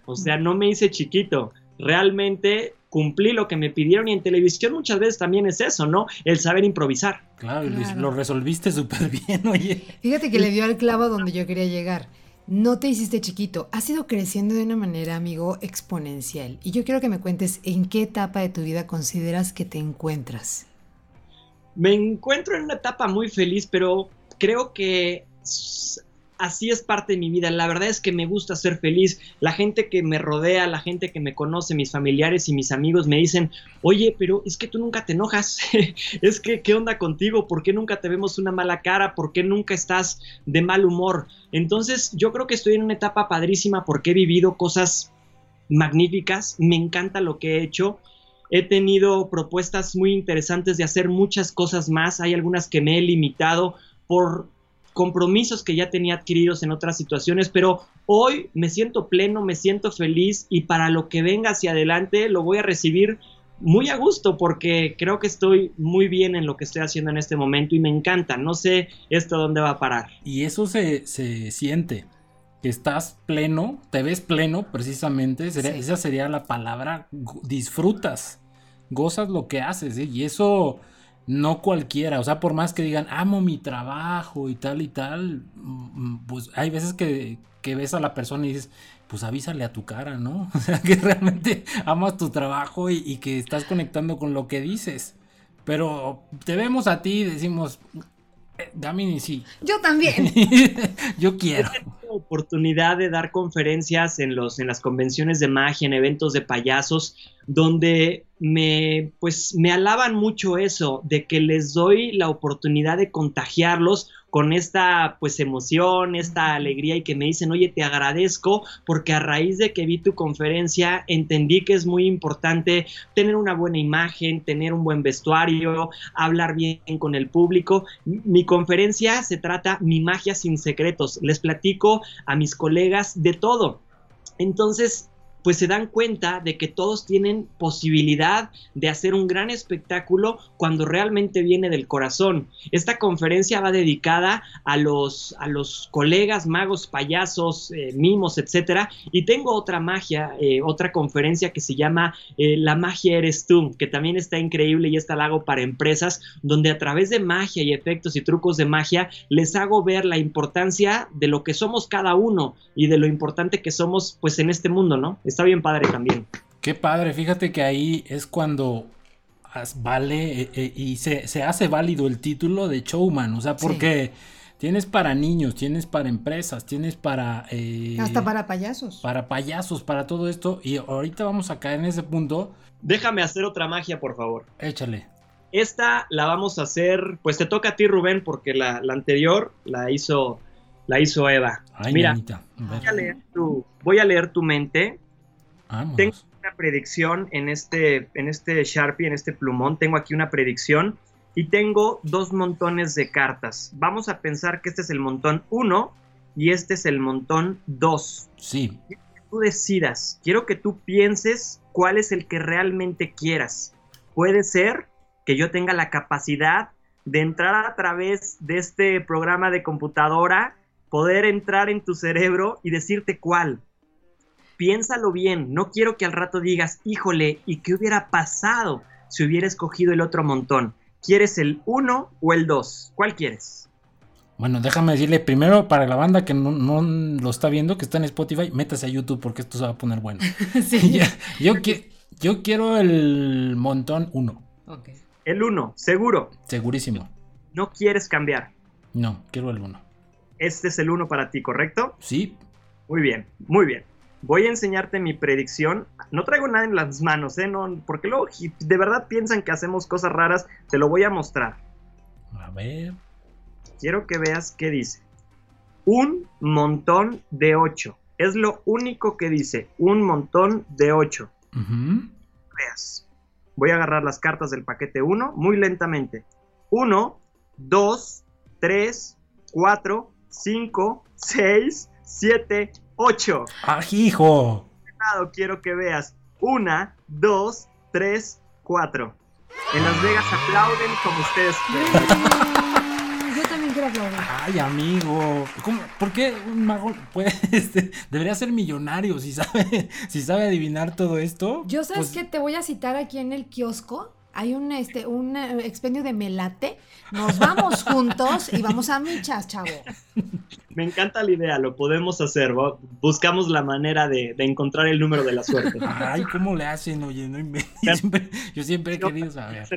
O sea, no me hice chiquito. Realmente cumplí lo que me pidieron y en televisión muchas veces también es eso, ¿no? El saber improvisar. Claro, lo resolviste súper bien, oye. Fíjate que le dio al clavo donde yo quería llegar no te hiciste chiquito, has ido creciendo de una manera, amigo, exponencial. Y yo quiero que me cuentes en qué etapa de tu vida consideras que te encuentras. Me encuentro en una etapa muy feliz, pero creo que así es parte de mi vida. La verdad es que me gusta ser feliz. La gente que me rodea, la gente que me conoce, mis familiares y mis amigos me dicen, oye, pero es que tú nunca te enojas. es que, ¿qué onda contigo? ¿Por qué nunca te vemos una mala cara? ¿Por qué nunca estás de mal humor? Entonces, yo creo que estoy en una etapa padrísima porque he vivido cosas magníficas. Me encanta lo que he hecho. He tenido propuestas muy interesantes de hacer muchas cosas más. Hay algunas que me he limitado por compromisos que ya tenía adquiridos en otras situaciones, pero hoy me siento pleno, me siento feliz y para lo que venga hacia adelante lo voy a recibir muy a gusto porque creo que estoy muy bien en lo que estoy haciendo en este momento y me encanta. No sé esto dónde va a parar. Y eso se, siente. Que estás pleno, te ves pleno precisamente. Esa sería la palabra. Disfrutas. Gozas lo que haces. ¿eh? Y eso no cualquiera, o sea, por más que digan, amo mi trabajo y tal y tal, mm, pues hay veces que, ves a la persona y dices, pues avísale a tu cara, ¿no? O sea, que realmente amas tu trabajo y, y que estás conectando con lo que dices. Pero te vemos a ti y decimos, Damini, sí. Yo también. Yo quiero. Tengo oportunidad de dar conferencias en, los, en las convenciones de magia, en eventos de payasos, donde me, pues, me alaban mucho eso, de que les doy la oportunidad de contagiarlos con esta pues emoción, esta alegría y que me dicen, oye, te agradezco porque a raíz de que vi tu conferencia entendí que es muy importante tener una buena imagen, tener un buen vestuario, hablar bien con el público. Mi conferencia se trata Mi magia sin secretos. Les platico a mis colegas de todo. Entonces, pues se dan cuenta de que todos tienen posibilidad de hacer un gran espectáculo cuando realmente viene del corazón. Esta conferencia va dedicada a los, a los colegas, magos, payasos, eh, mimos, etcétera. Y tengo otra magia, eh, otra conferencia que se llama eh, La magia eres tú, que también está increíble y esta la hago para empresas, donde a través de magia y efectos y trucos de magia les hago ver la importancia de lo que somos cada uno y de lo importante que somos pues en este mundo, ¿no? Está bien padre también. Qué padre, fíjate que ahí es cuando vale eh, eh, y se, hace válido el título de showman, o sea, porque tienes para niños, tienes para empresas, tienes para... Eh, Hasta para payasos. Para payasos, para todo esto, y ahorita vamos a caer en ese punto. Déjame hacer otra magia, por favor. Échale. Esta la vamos a hacer, pues te toca a ti, Rubén, porque la, anterior la hizo, la hizo Eva. Mira, voy a, leer tu, voy a leer tu mente tengo una predicción en este, en este Sharpie, en este plumón. Tengo aquí una predicción y tengo dos montones de cartas. Vamos a pensar que este es el montón 1 y este es el montón 2. Sí. Quiero que tú decidas, quiero que tú pienses cuál es el que realmente quieras. Puede ser que yo tenga la capacidad de entrar a través de este programa de computadora, poder entrar en tu cerebro y decirte cuál piénsalo bien, no quiero que al rato digas, híjole, ¿y qué hubiera pasado si hubiera escogido el otro montón? ¿Quieres el 1 o el 2? ¿Cuál quieres? Bueno, déjame decirle primero para la banda que no, no lo está viendo, que está en Spotify, métase a YouTube porque esto se va a poner bueno. Sí. yo, yo, yo quiero el montón 1. Ok. El 1, seguro. Segurísimo. No quieres cambiar. No, quiero el 1. Este es el 1 para ti, ¿correcto? Sí. Muy bien, muy bien. Voy a enseñarte mi predicción. No traigo nada en las manos, ¿eh? No, porque luego de verdad piensan que hacemos cosas raras. Te lo voy a mostrar. A ver. Quiero que veas qué dice. Un montón de 8. Es lo único que dice. Un montón de 8. Ujú. Veas. Voy a agarrar las cartas del paquete 1 muy lentamente. 1, 2, 3, 4, 5, 6, 7, 8. ¡Ah, hijo! lado quiero que veas. Una, dos, tres, cuatro. En Las Vegas aplauden como ustedes. Yo también quiero aplaudir. Ay, amigo. ¿Cómo? ¿Por qué un mago puede, este, debería ser millonario si sabe, si sabe adivinar todo esto? Yo sabes Pues, que te voy a citar aquí en el kiosco. Hay un este un eh, expendio de melate. Nos vamos juntos y vamos a michas, chavo. Me encanta la idea, lo podemos hacer. bu- Buscamos la manera de, de encontrar el número de la suerte. Ay, ¿cómo le hacen? Oye, no inventes. Yo siempre, yo siempre he querido saber.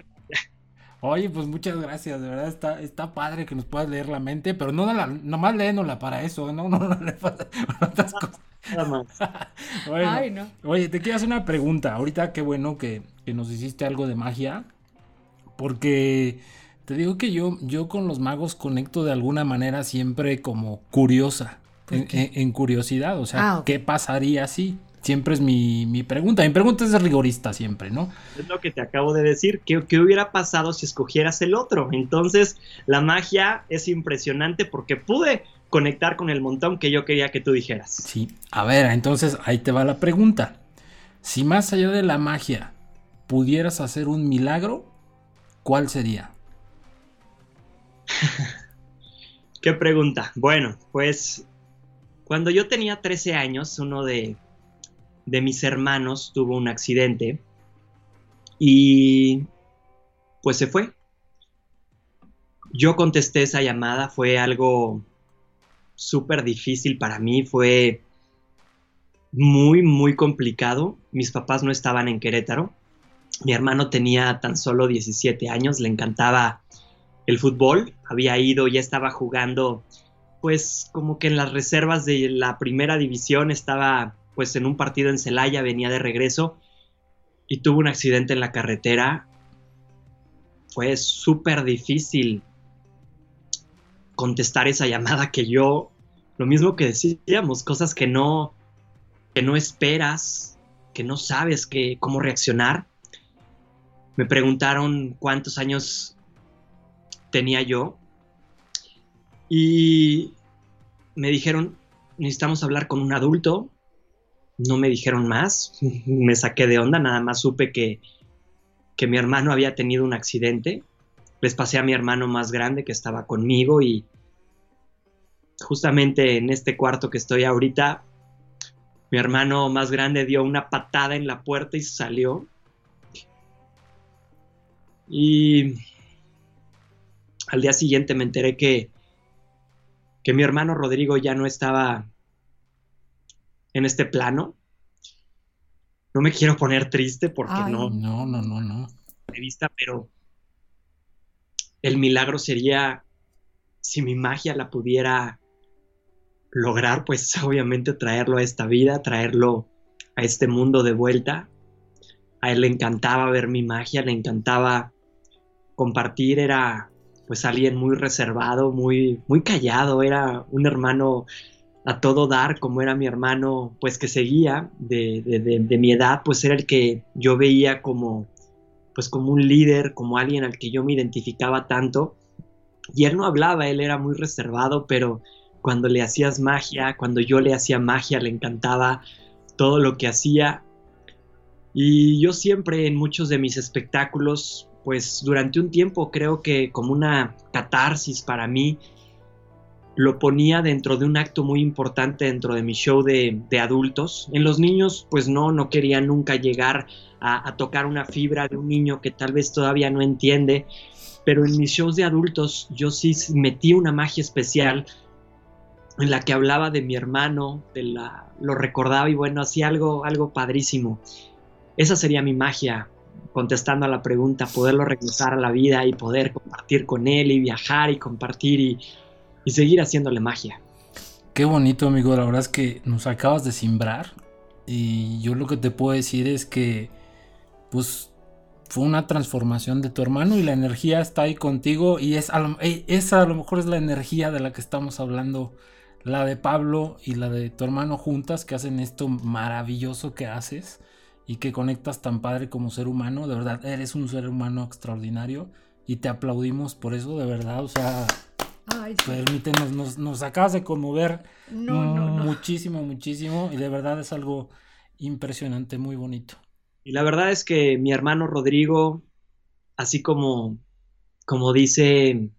Oye, pues muchas gracias, de verdad está, está padre que nos puedas leer la mente, pero no la, nomás léenosla para eso, no, no, no le falta otras cosas. Nada más. Bueno, Ay, no. Oye, te quiero hacer una pregunta. Ahorita qué bueno que, que nos hiciste algo de magia. Porque te digo que yo, yo con los magos conecto de alguna manera siempre como curiosa. ¿Por En, qué? en- en curiosidad. O sea, Ah. ¿qué pasaría si? Siempre es mi, mi pregunta. Mi pregunta es rigorista siempre, ¿no? Es lo que te acabo de decir. ¿Qué, qué hubiera pasado si escogieras el otro? Entonces, la magia es impresionante porque pude conectar con el montón que yo quería que tú dijeras. Sí. A ver, entonces ahí te va la pregunta. Si más allá de la magia pudieras hacer un milagro, ¿cuál sería? ¿Qué pregunta? Bueno, pues cuando yo tenía 13 años, uno de, de mis hermanos tuvo un accidente y pues se fue. Yo contesté esa llamada, fue algo súper difícil para mí, fue muy, muy complicado. Mis papás no estaban en Querétaro. Mi hermano tenía tan solo 17 años, le encantaba el fútbol, había ido, ya estaba jugando, pues como que en las reservas de la primera división estaba pues en un partido en Celaya, venía de regreso y tuvo un accidente en la carretera. Fue súper difícil contestar esa llamada que yo, lo mismo que decíamos, cosas que no, que no esperas, que no sabes que, cómo reaccionar. Me preguntaron cuántos años tenía yo y me dijeron, necesitamos hablar con un adulto. No me dijeron más, me saqué de onda, nada más supe que, que mi hermano había tenido un accidente. Les pasé a mi hermano más grande que estaba conmigo y justamente en este cuarto que estoy ahorita, mi hermano más grande dio una patada en la puerta y salió. Y al día siguiente me enteré que, que mi hermano Rodrigo ya no estaba en este plano. No me quiero poner triste porque Ay. no No, no, no, no. de vista, pero el milagro sería si mi magia la pudiera lograr, pues obviamente traerlo a esta vida, traerlo a este mundo de vuelta. A él le encantaba ver mi magia, le encantaba compartir, era pues alguien muy reservado, muy, muy callado, era un hermano a todo dar, como era mi hermano, pues que seguía de, de- mi edad, pues era el que yo veía como, pues como un líder, como alguien al que yo me identificaba tanto. Y él no hablaba, él era muy reservado, pero cuando le hacías magia, cuando yo le hacía magia, le encantaba todo lo que hacía. Y yo siempre en muchos de mis espectáculos, pues durante un tiempo creo que como una catarsis para mí, lo ponía dentro de un acto muy importante dentro de mi show de, de adultos. En los niños, pues no, no quería nunca llegar a, tocar una fibra de un niño que tal vez todavía no entiende. pero en mis shows de adultos yo sí metí una magia especial en la que hablaba de mi hermano, de la, lo recordaba y bueno, hacía algo, algo padrísimo. Esa sería mi magia, contestando a la pregunta, poderlo regresar a la vida y poder compartir con él y viajar y compartir y, y seguir haciéndole magia. Qué bonito, amigo. La verdad es que nos acabas de simbrar. Y yo lo que te puedo decir es que, pues, fue una transformación de tu hermano y la energía está ahí contigo. Y es eh, esa a lo mejor es la energía de la que estamos hablando la de Pablo y la de tu hermano juntas que hacen esto maravilloso que haces y que conectas tan padre como ser humano. De verdad, eres un ser humano extraordinario y te aplaudimos por eso, de verdad. O sea, permítenos, nos, acabas de conmover muchísimo, muchísimo y de verdad es algo impresionante, muy bonito. Y la verdad es que mi hermano Rodrigo, así como, como dice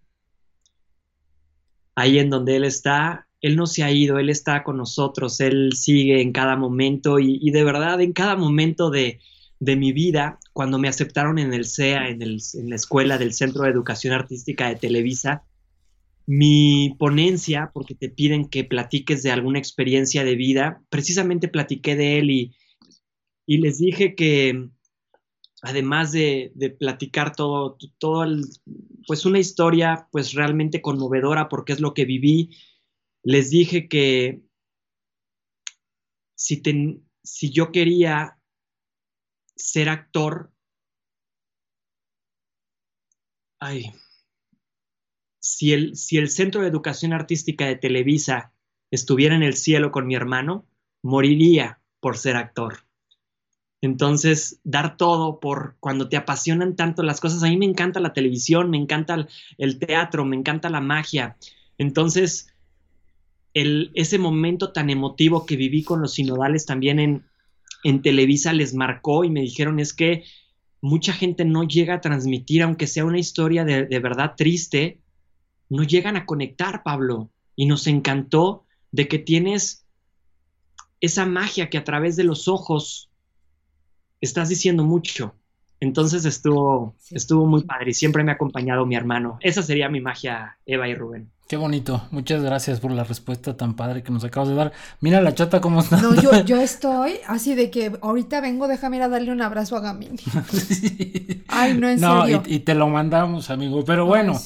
ahí en donde él está, él no se ha ido, Él está con nosotros, Él sigue en cada momento y, de verdad en cada momento de, mi vida, cuando me aceptaron en el CEA, en, en la Escuela del Centro de Educación Artística de Televisa, mi ponencia, porque te piden que platiques de alguna experiencia de vida, precisamente platiqué de él y, y les dije que además de, de platicar todo, todo el, pues una historia pues realmente conmovedora porque es lo que viví, les dije que si, si yo quería ser actor, ay, si el, si el Centro de Educación Artística de Televisa estuviera en el cielo con mi hermano, moriría por ser actor. Entonces, dar todo por cuando te apasionan tanto las cosas. A mí me encanta la televisión, me encanta el teatro, me encanta la magia. Entonces, ese momento tan emotivo que viví con los sinodales también en, en Televisa les marcó y me dijeron es que mucha gente no llega a transmitir, aunque sea una historia de, de verdad triste, no llegan a conectar, Pablo. Y nos encantó de que tienes esa magia que a través de los ojos estás diciendo mucho. Entonces estuvo, estuvo muy padre y siempre me ha acompañado mi hermano. Esa sería mi magia, Eva y Rubén. Qué bonito. Muchas gracias por la respuesta tan padre que nos acabas de dar. Mira la chata cómo está. No, yo, yo estoy así de que ahorita vengo, déjame ir a darle un abrazo a Gamini. Ay, no, en serio. Y, y, te lo mandamos, amigo. Pero bueno,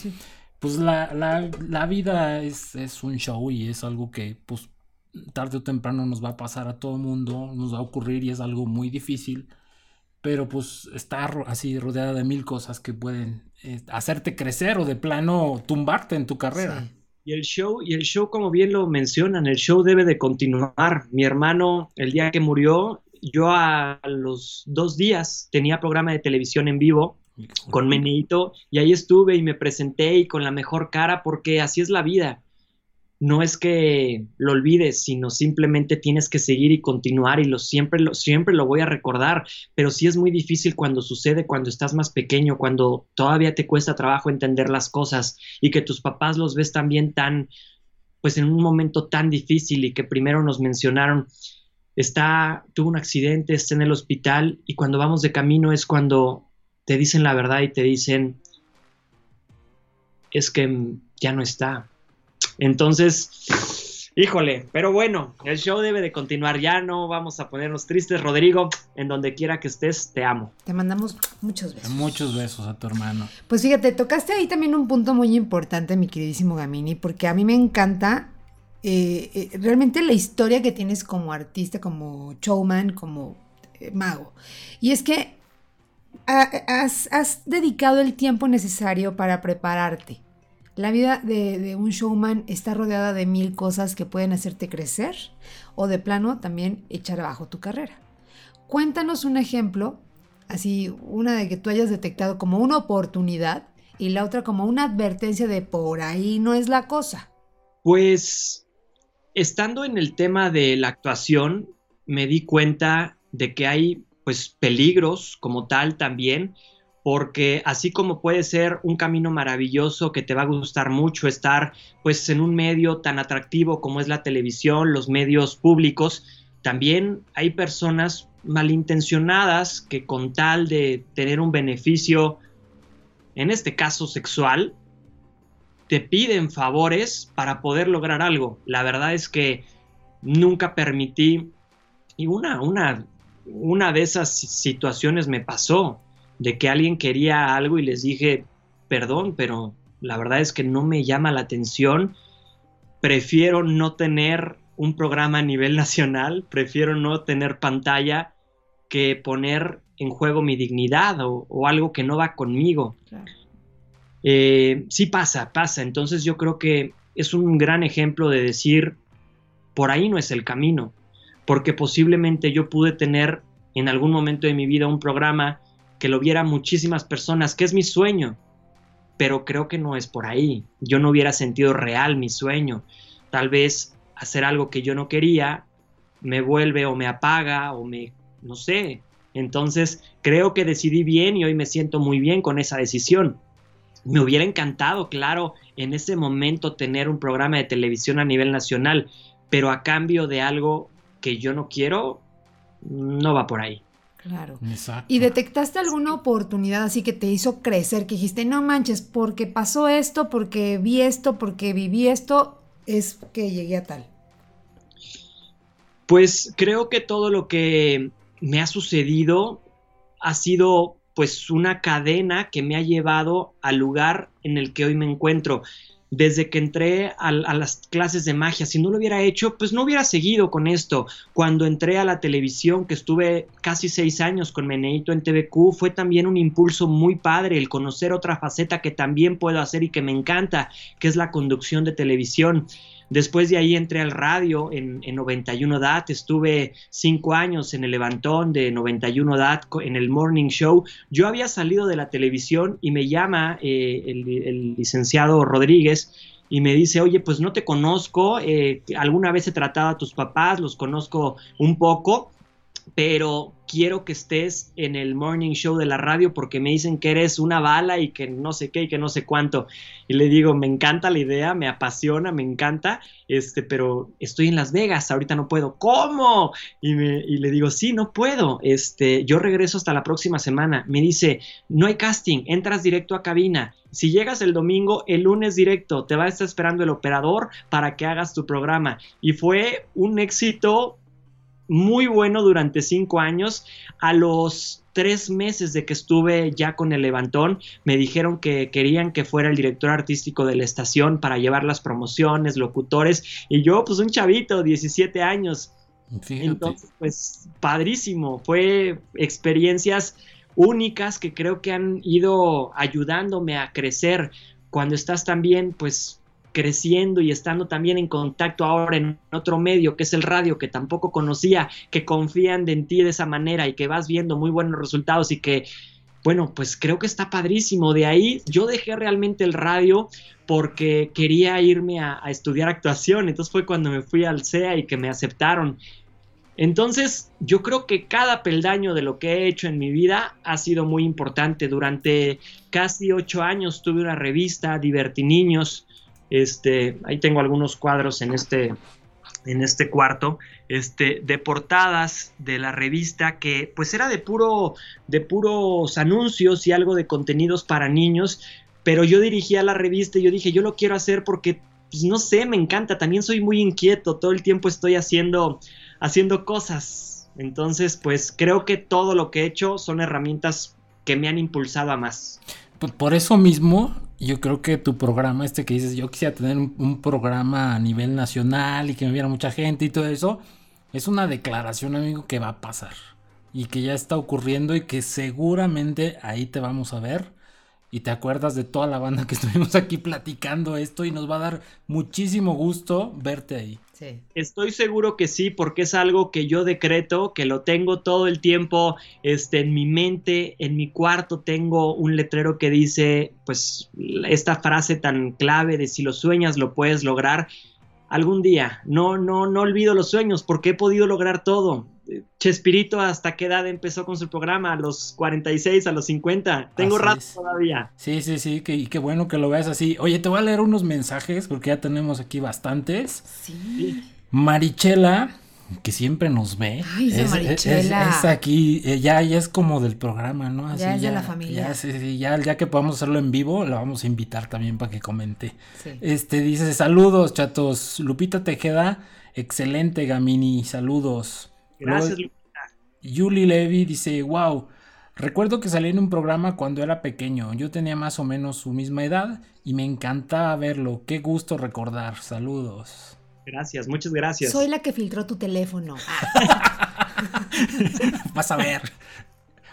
pues la, la, la vida es, es un show y es algo que, pues, tarde o temprano nos va a pasar a todo mundo, nos va a ocurrir y es algo muy difícil pero pues está así rodeada de mil cosas que pueden eh, hacerte crecer o de plano tumbarte en tu carrera. Y el show, y el show, como bien lo mencionan, el show debe de continuar. Mi hermano, el día que murió, yo a los dos días tenía programa de televisión en vivo con Meneito y ahí estuve y me presenté y con la mejor cara porque así es la vida. No es que lo olvides, sino simplemente tienes que seguir y continuar y lo, siempre, lo, siempre lo voy a recordar, pero sí es muy difícil cuando sucede, cuando estás más pequeño, cuando todavía te cuesta trabajo entender las cosas y que tus papás los ves también tan, pues en un momento tan difícil y que primero nos mencionaron, está, tuvo un accidente, está en el hospital y cuando vamos de camino es cuando te dicen la verdad y te dicen, es que ya no está entonces, híjole, pero bueno, el show debe de continuar. Ya no vamos a ponernos tristes. Rodrigo, en donde quiera que estés, te amo. Te mandamos muchos besos. Muchos besos a tu hermano. Pues fíjate, tocaste ahí también un punto muy importante, mi queridísimo Gamini, porque a mí me encanta eh, eh, realmente la historia que tienes como artista, como showman, como eh, mago. Y es que has, dedicado el tiempo necesario para prepararte la vida de, un showman está rodeada de mil cosas que pueden hacerte crecer o de plano también echar abajo tu carrera. Cuéntanos un ejemplo, así una de que tú hayas detectado como una oportunidad y la otra como una advertencia de por ahí no es la cosa. Pues estando en el tema de la actuación, me di cuenta de que hay pues peligros como tal también porque así como puede ser un camino maravilloso que te va a gustar mucho estar pues en un medio tan atractivo como es la televisión, los medios públicos, también hay personas malintencionadas que con tal de tener un beneficio en este caso sexual, te piden favores para poder lograr algo. La verdad es que nunca permití, y una, una, una de esas situaciones me pasó, de que alguien quería algo y les dije, perdón, pero la verdad es que no me llama la atención, prefiero no tener un programa a nivel nacional, prefiero no tener pantalla que poner en juego mi dignidad o, algo que no va conmigo. Eh, sí pasa, pasa. Entonces yo creo que es un gran ejemplo de decir, por ahí no es el camino, porque posiblemente yo pude tener en algún momento de mi vida un programa que lo viera muchísimas personas, que es mi sueño, pero creo que no es por ahí. Yo no hubiera sentido real mi sueño. Tal vez hacer algo que yo no quería me vuelve o me apaga o me, no sé. Entonces creo que decidí bien y hoy me siento muy bien con esa decisión. Me hubiera encantado, claro, en ese momento tener un programa de televisión a nivel nacional, pero a cambio de algo que yo no quiero, no va por ahí. Claro. ¿Y detectaste alguna oportunidad así que te hizo crecer, que dijiste, no manches, porque pasó esto, porque vi esto, porque viví esto, es que llegué a tal? Pues creo que todo lo que me ha sucedido ha sido pues una cadena que me ha llevado al lugar en el que hoy me encuentro. Desde que entré a, las clases de magia, si no lo hubiera hecho, pues no hubiera seguido con esto. Cuando entré a la televisión, que estuve casi seis años con Meneito en TVQ, fue también un impulso muy padre el conocer otra faceta que también puedo hacer y que me encanta, que es la conducción de televisión. Después de ahí entré al radio en, 91 DAT, estuve cinco años en el levantón de 91 DAT en el Morning Show. Yo había salido de la televisión y me llama eh, el, licenciado Rodríguez y me dice, oye, pues no te conozco, eh, alguna vez he tratado a tus papás, los conozco un poco, pero quiero que estés en el morning show de la radio porque me dicen que eres una bala y que no sé qué y que no sé cuánto. Y le digo, me encanta la idea, me apasiona, me encanta, este, pero estoy en Las Vegas, ahorita no puedo. ¿Cómo? Y, me, y le digo, sí, no puedo. Este, yo regreso hasta la próxima semana. Me dice, no hay casting, entras directo a cabina. Si llegas el domingo, el lunes directo, te va a estar esperando el operador para que hagas tu programa. Y fue un éxito muy bueno durante cinco años. A los tres meses de que estuve ya con el Levantón, me dijeron que querían que fuera el director artístico de la estación para llevar las promociones, locutores, y yo, pues un chavito, 17 años. Entonces, pues padrísimo, fue experiencias únicas que creo que han ido ayudándome a crecer. Cuando estás también, pues creciendo y estando también en contacto ahora en otro medio que es el radio que tampoco conocía, que confían en ti de esa manera y que vas viendo muy buenos resultados y que, bueno, pues creo que está padrísimo. De ahí yo dejé realmente el radio porque quería irme a, estudiar actuación, entonces fue cuando me fui al CEA y que me aceptaron. Entonces, yo creo que cada peldaño de lo que he hecho en mi vida ha sido muy importante. Durante casi ocho años tuve una revista, Diverti Niños, este, ahí tengo algunos cuadros en este, en este cuarto, este, de portadas de la revista que pues era de puro, de puros anuncios y algo de contenidos para niños, pero yo dirigía la revista y yo dije, yo lo quiero hacer porque, pues no sé, me encanta, también soy muy inquieto, todo el tiempo estoy haciendo, haciendo cosas, entonces pues creo que todo lo que he hecho son herramientas que me han impulsado a más. Por eso mismo, yo creo que tu programa, este que dices, yo quisiera tener un, programa a nivel nacional y que me viera mucha gente y todo eso, es una declaración, amigo, que va a pasar y que ya está ocurriendo y que seguramente ahí te vamos a ver y te acuerdas de toda la banda que estuvimos aquí platicando esto y nos va a dar muchísimo gusto verte ahí. Estoy seguro que sí, porque es algo que yo decreto, que lo tengo todo el tiempo este, en mi mente, en mi cuarto tengo un letrero que dice, pues, esta frase tan clave de si lo sueñas lo puedes lograr algún día. No, no, no olvido los sueños porque he podido lograr todo. Chespirito, ¿hasta qué edad empezó con su programa? ¿A los 46, a los 50? Tengo rato todavía. Sí, sí, sí, que, y qué bueno que lo veas así. Oye, te voy a leer unos mensajes porque ya tenemos aquí bastantes. Sí. Marichela que siempre nos ve. Ay, esa es, es- Marichela. es aquí, eh, ya, ya es como del programa, ¿no? Así Ya es de la familia. Ya, sí, sí, ya, ya que podamos hacerlo en vivo, la vamos a invitar también para que comente. Sí. Este dice, saludos, chatos. Lupita Tejeda, excelente, Gamini, saludos. Gracias, Luego, Yuli Levy dice, wow, recuerdo que salí en un programa cuando era pequeño. Yo tenía más o menos su misma edad y me encantaba verlo. Qué gusto recordar. Saludos. Gracias, muchas gracias. Soy la que filtró tu teléfono. Vas a ver.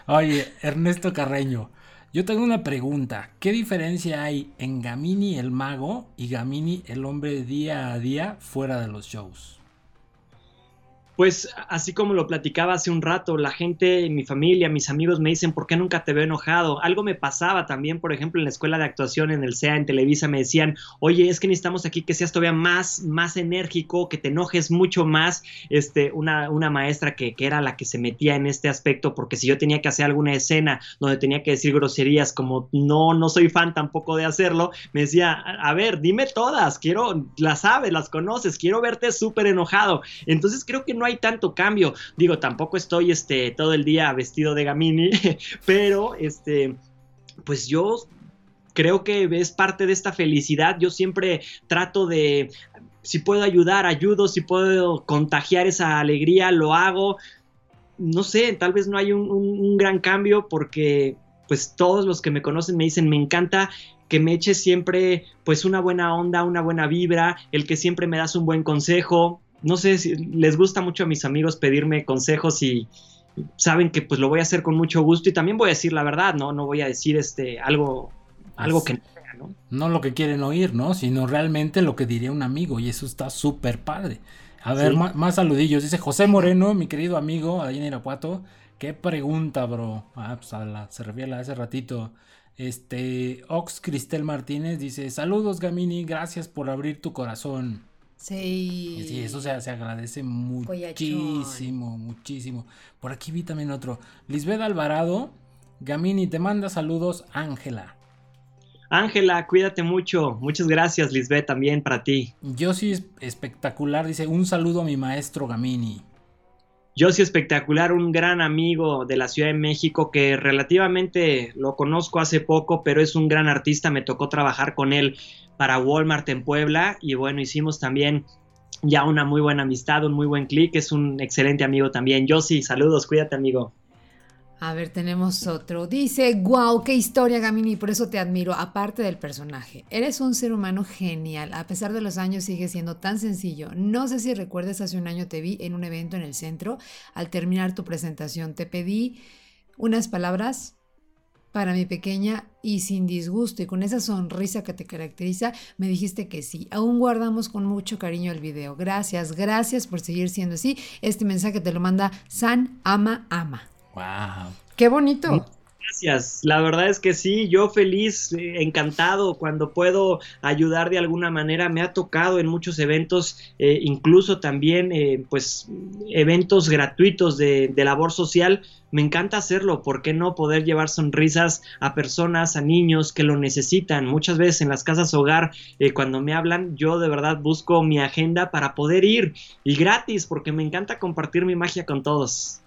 Oye, Ernesto Carreño, yo tengo una pregunta. ¿Qué diferencia hay en Gamini el mago y Gamini el hombre día a día fuera de los shows? Pues así como lo platicaba hace un rato, la gente, mi familia, mis amigos me dicen, ¿por qué nunca te veo enojado? Algo me pasaba también, por ejemplo, en la escuela de actuación, en el SEA, en Televisa, me decían, oye, es que necesitamos aquí que seas todavía más, más enérgico, que te enojes mucho más. Este, una, una maestra que, que era la que se metía en este aspecto, porque si yo tenía que hacer alguna escena donde tenía que decir groserías, como no, no soy fan tampoco de hacerlo, me decía, a ver, dime todas, quiero, las sabes, las conoces, quiero verte súper enojado. Entonces creo que no hay tanto cambio. Digo, tampoco estoy este, todo el día vestido de gamini, pero este, pues yo creo que es parte de esta felicidad. Yo siempre trato de, si puedo ayudar, ayudo, si puedo contagiar esa alegría, lo hago. No sé, tal vez no hay un gran cambio porque pues todos los que me conocen me dicen, me encanta que me eches siempre pues una buena onda, una buena vibra, el que siempre me das un buen consejo. No sé si les gusta mucho a mis amigos pedirme consejos y saben que pues lo voy a hacer con mucho gusto y también voy a decir la verdad, ¿no? No voy a decir este algo algo que no sea, ¿no? No lo que quieren oír, ¿no? Sino realmente lo que diría un amigo y eso está súper padre. A ver, Sí. más, saludillos. Dice José Moreno, mi querido amigo, allá en Irapuato. Qué pregunta, bro. Ah, pues a la, se refiere a la de hace ratito. Este, Ox Cristel Martínez dice, saludos Gamini, gracias por abrir tu corazón. Sí. Sí, eso se, se agradece muchísimo, muchísimo. Por aquí vi también otro. Lisbeth Alvarado, Gamini, te manda saludos, Ángela. Ángela, cuídate mucho. Muchas gracias, Lisbeth, también para ti. Yo sí es espectacular, dice, un saludo a mi maestro Gamini. Yo sí espectacular, un gran amigo de la Ciudad de México que relativamente lo conozco hace poco, pero es un gran artista. Me tocó trabajar con él para Walmart en Puebla y bueno, hicimos también ya una muy buena amistad, un muy buen clic. Es un excelente amigo también. Yo sí, saludos, cuídate, amigo. A ver, tenemos otro. Dice, wow, qué historia, Gamini, por eso te admiro, aparte del personaje. Eres un ser humano genial, a pesar de los años sigue siendo tan sencillo. No sé si recuerdas, hace un año te vi en un evento en el centro. Al terminar tu presentación te pedí unas palabras para mi pequeña y sin disgusto y con esa sonrisa que te caracteriza, me dijiste que sí. Aún guardamos con mucho cariño el video. Gracias, gracias por seguir siendo así. Este mensaje te lo manda San Ama Ama. Wow. Qué bonito. Gracias, la verdad es que sí, yo feliz, eh, encantado cuando puedo ayudar de alguna manera. Me ha tocado en muchos eventos, eh, incluso también eh, pues eventos gratuitos de, de labor social. Me encanta hacerlo, ¿por qué no poder llevar sonrisas a personas, a niños que lo necesitan? Muchas veces en las casas hogar, eh, cuando me hablan, yo de verdad busco mi agenda para poder ir y gratis, porque me encanta compartir mi magia con todos.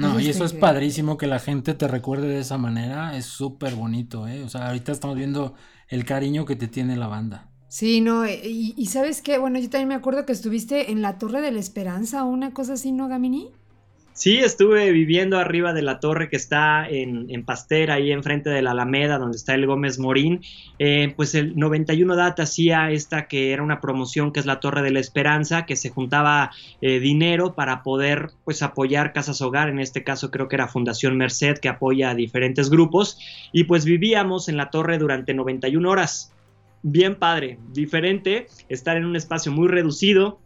No, y eso es padrísimo que la gente te recuerde de esa manera, es súper bonito, ¿eh? O sea, ahorita estamos viendo el cariño que te tiene la banda. Sí, no, eh, y, y sabes qué, bueno, yo también me acuerdo que estuviste en la Torre de la Esperanza o una cosa así, ¿no, Gamini? Sí, estuve viviendo arriba de la torre que está en, en Pastera, ahí enfrente de la Alameda, donde está el Gómez Morín. Eh, pues el 91 Data hacía esta que era una promoción que es la Torre de la Esperanza, que se juntaba eh, dinero para poder pues apoyar casas hogar, en este caso creo que era Fundación Merced que apoya a diferentes grupos, y pues vivíamos en la torre durante 91 horas. Bien padre, diferente, estar en un espacio muy reducido,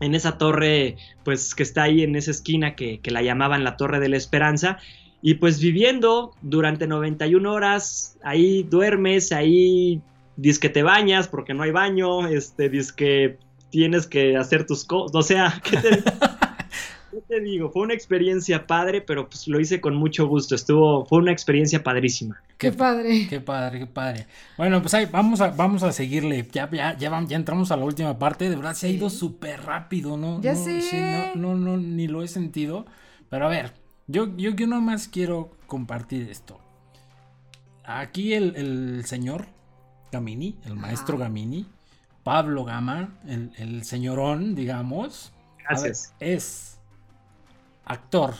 en esa torre, pues que está ahí en esa esquina que, que la llamaban la Torre de la Esperanza. Y pues viviendo durante 91 horas, ahí duermes, ahí dices que te bañas porque no hay baño, este, dices que tienes que hacer tus cosas, o sea, ¿qué te- ¿Qué te digo? Fue una experiencia padre, pero pues lo hice con mucho gusto. Estuvo, fue una experiencia padrísima. Qué, padre. Qué padre, qué padre. Bueno, pues ahí vamos a, vamos a seguirle. Ya, ya, ya, ya entramos a la última parte. De verdad se ha ido súper rápido, ¿no? Ya no, sé. no, no, no, ni lo he sentido. Pero a ver, yo, yo, yo nomás quiero compartir esto. Aquí el, el señor Gamini, el maestro Gamini, Pablo Gama, el, el señorón, digamos. Gracias. Ver, es actor.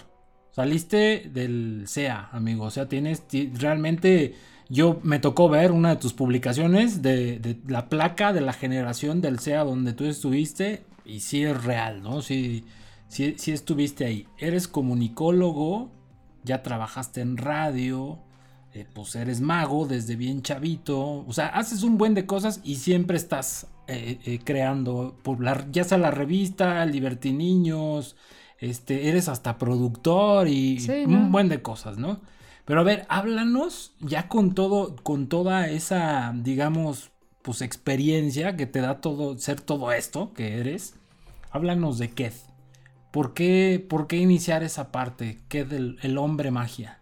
Saliste del SEA, amigo. O sea, tienes realmente. Yo me tocó ver una de tus publicaciones de, la placa de la generación del SEA donde tú estuviste. Y sí es real, ¿no? Sí, sí, estuviste ahí. Eres comunicólogo, ya trabajaste en radio, eh, pues eres mago desde bien chavito. O sea, haces un buen de cosas y siempre estás eh, eh, creando, por la, ya sea la revista, Liberty Niños, este, eres hasta productor y Sí, un buen de cosas, ¿no? Pero a ver, háblanos ya con todo, con toda esa, digamos, pues experiencia que te da todo, ser todo esto que eres. Háblanos de Ked. ¿Por qué, por qué iniciar esa parte? Ked, el, el hombre magia.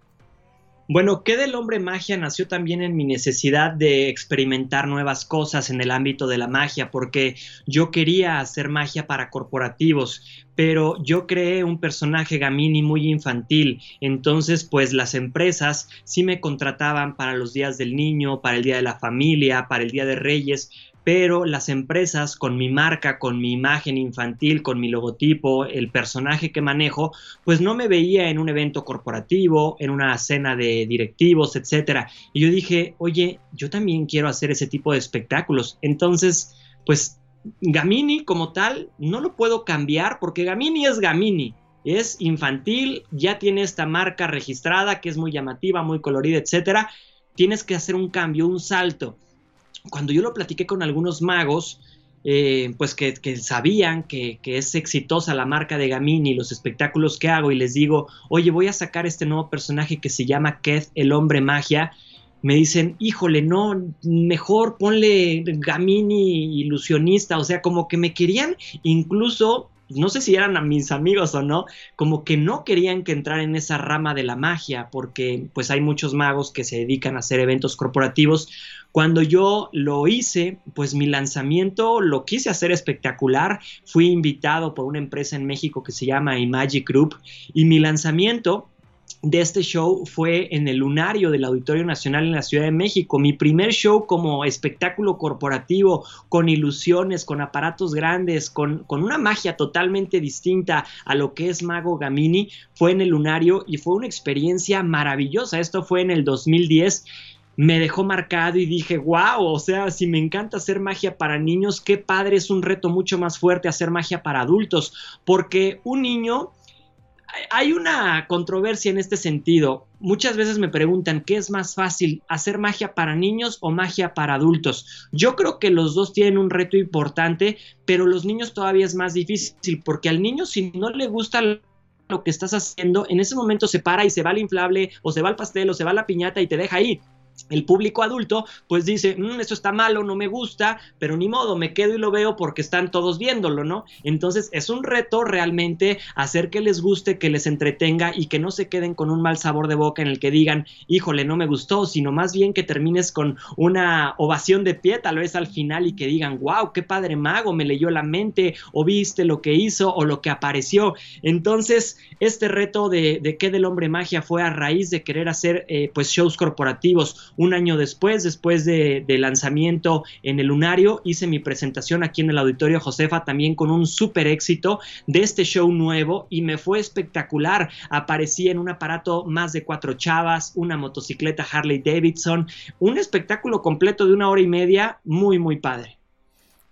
Bueno, ¿qué del hombre magia nació también en mi necesidad de experimentar nuevas cosas en el ámbito de la magia, porque yo quería hacer magia para corporativos, pero yo creé un personaje Gamini muy infantil, entonces pues las empresas sí me contrataban para los días del niño, para el día de la familia, para el día de Reyes, pero las empresas con mi marca, con mi imagen infantil, con mi logotipo, el personaje que manejo, pues no me veía en un evento corporativo, en una cena de directivos, etcétera. Y yo dije, oye, yo también quiero hacer ese tipo de espectáculos. Entonces, pues Gamini como tal no lo puedo cambiar porque Gamini es Gamini. Es infantil, ya tiene esta marca registrada que es muy llamativa, muy colorida, etcétera. Tienes que hacer un cambio, un salto cuando yo lo platiqué con algunos magos, eh, pues que, sabían que, es exitosa la marca de Gamini los espectáculos que hago y les digo, oye, voy a sacar este nuevo personaje que se llama Keth, el hombre magia, me dicen, híjole, no, mejor ponle Gamini ilusionista, o sea, como que me querían incluso no sé si eran mis amigos o no, como que no querían que entrara en esa rama de la magia, porque pues hay muchos magos que se dedican a hacer eventos corporativos. Cuando yo lo hice, pues mi lanzamiento lo quise hacer espectacular. Fui invitado por una empresa en México que se llama Imagic Group y mi lanzamiento de este show fue en el lunario del Auditorio Nacional en la Ciudad de México. Mi primer show como espectáculo corporativo, con ilusiones, con aparatos grandes, con, con, una magia totalmente distinta a lo que es Mago Gamini, fue en el lunario y fue una experiencia maravillosa. Esto fue en el 2010 me dejó marcado y dije, wow, o sea, si me encanta hacer magia para niños, qué padre, es un reto mucho más fuerte hacer magia para adultos, porque un niño hay una controversia en este sentido. Muchas veces me preguntan qué es más fácil, hacer magia para niños o magia para adultos. Yo creo que los dos tienen un reto importante, pero los niños todavía es más difícil porque al niño si no le gusta lo que estás haciendo, en ese momento se para y se va al inflable o se va al pastel o se va a la piñata y te deja ahí. El público adulto pues dice, mmm, esto está malo, no me gusta, pero ni modo, me quedo y lo veo porque están todos viéndolo, ¿no? Entonces es un reto realmente hacer que les guste, que les entretenga y que no se queden con un mal sabor de boca en el que digan, híjole, no me gustó, sino más bien que termines con una ovación de pie tal vez al final y que digan, wow, qué padre mago, me leyó la mente o viste lo que hizo o lo que apareció. Entonces este reto de, de qué del hombre magia fue a raíz de querer hacer eh, pues shows corporativos un año después, después de, de, lanzamiento en el Lunario, hice mi presentación aquí en el Auditorio Josefa también con un súper éxito de este show nuevo y me fue espectacular. Aparecí en un aparato más de cuatro chavas, una motocicleta Harley Davidson, un espectáculo completo de una hora y media, muy, muy padre.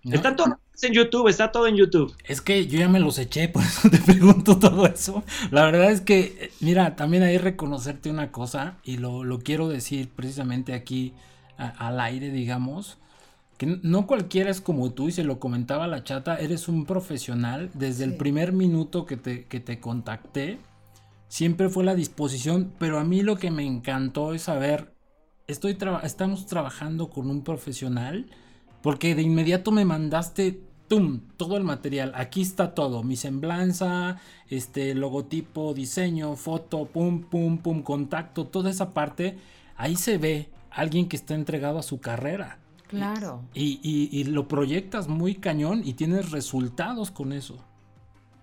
¿No? Está todo en YouTube, está todo en YouTube. Es que yo ya me los eché, por eso te pregunto todo eso. La verdad es que, mira, también hay reconocerte una cosa, y lo, lo quiero decir precisamente aquí a, al aire, digamos, que no cualquiera es como tú, y se lo comentaba la chata, eres un profesional, desde sí. el primer minuto que te, que te contacté, siempre fue la disposición, pero a mí lo que me encantó es saber, estoy tra estamos trabajando con un profesional, porque de inmediato me mandaste ¡tum! Todo el material. Aquí está todo. Mi semblanza, este logotipo, diseño, foto, pum, pum, pum, contacto, toda esa parte. Ahí se ve alguien que está entregado a su carrera. Claro. Y, y lo proyectas muy cañón y tienes resultados con eso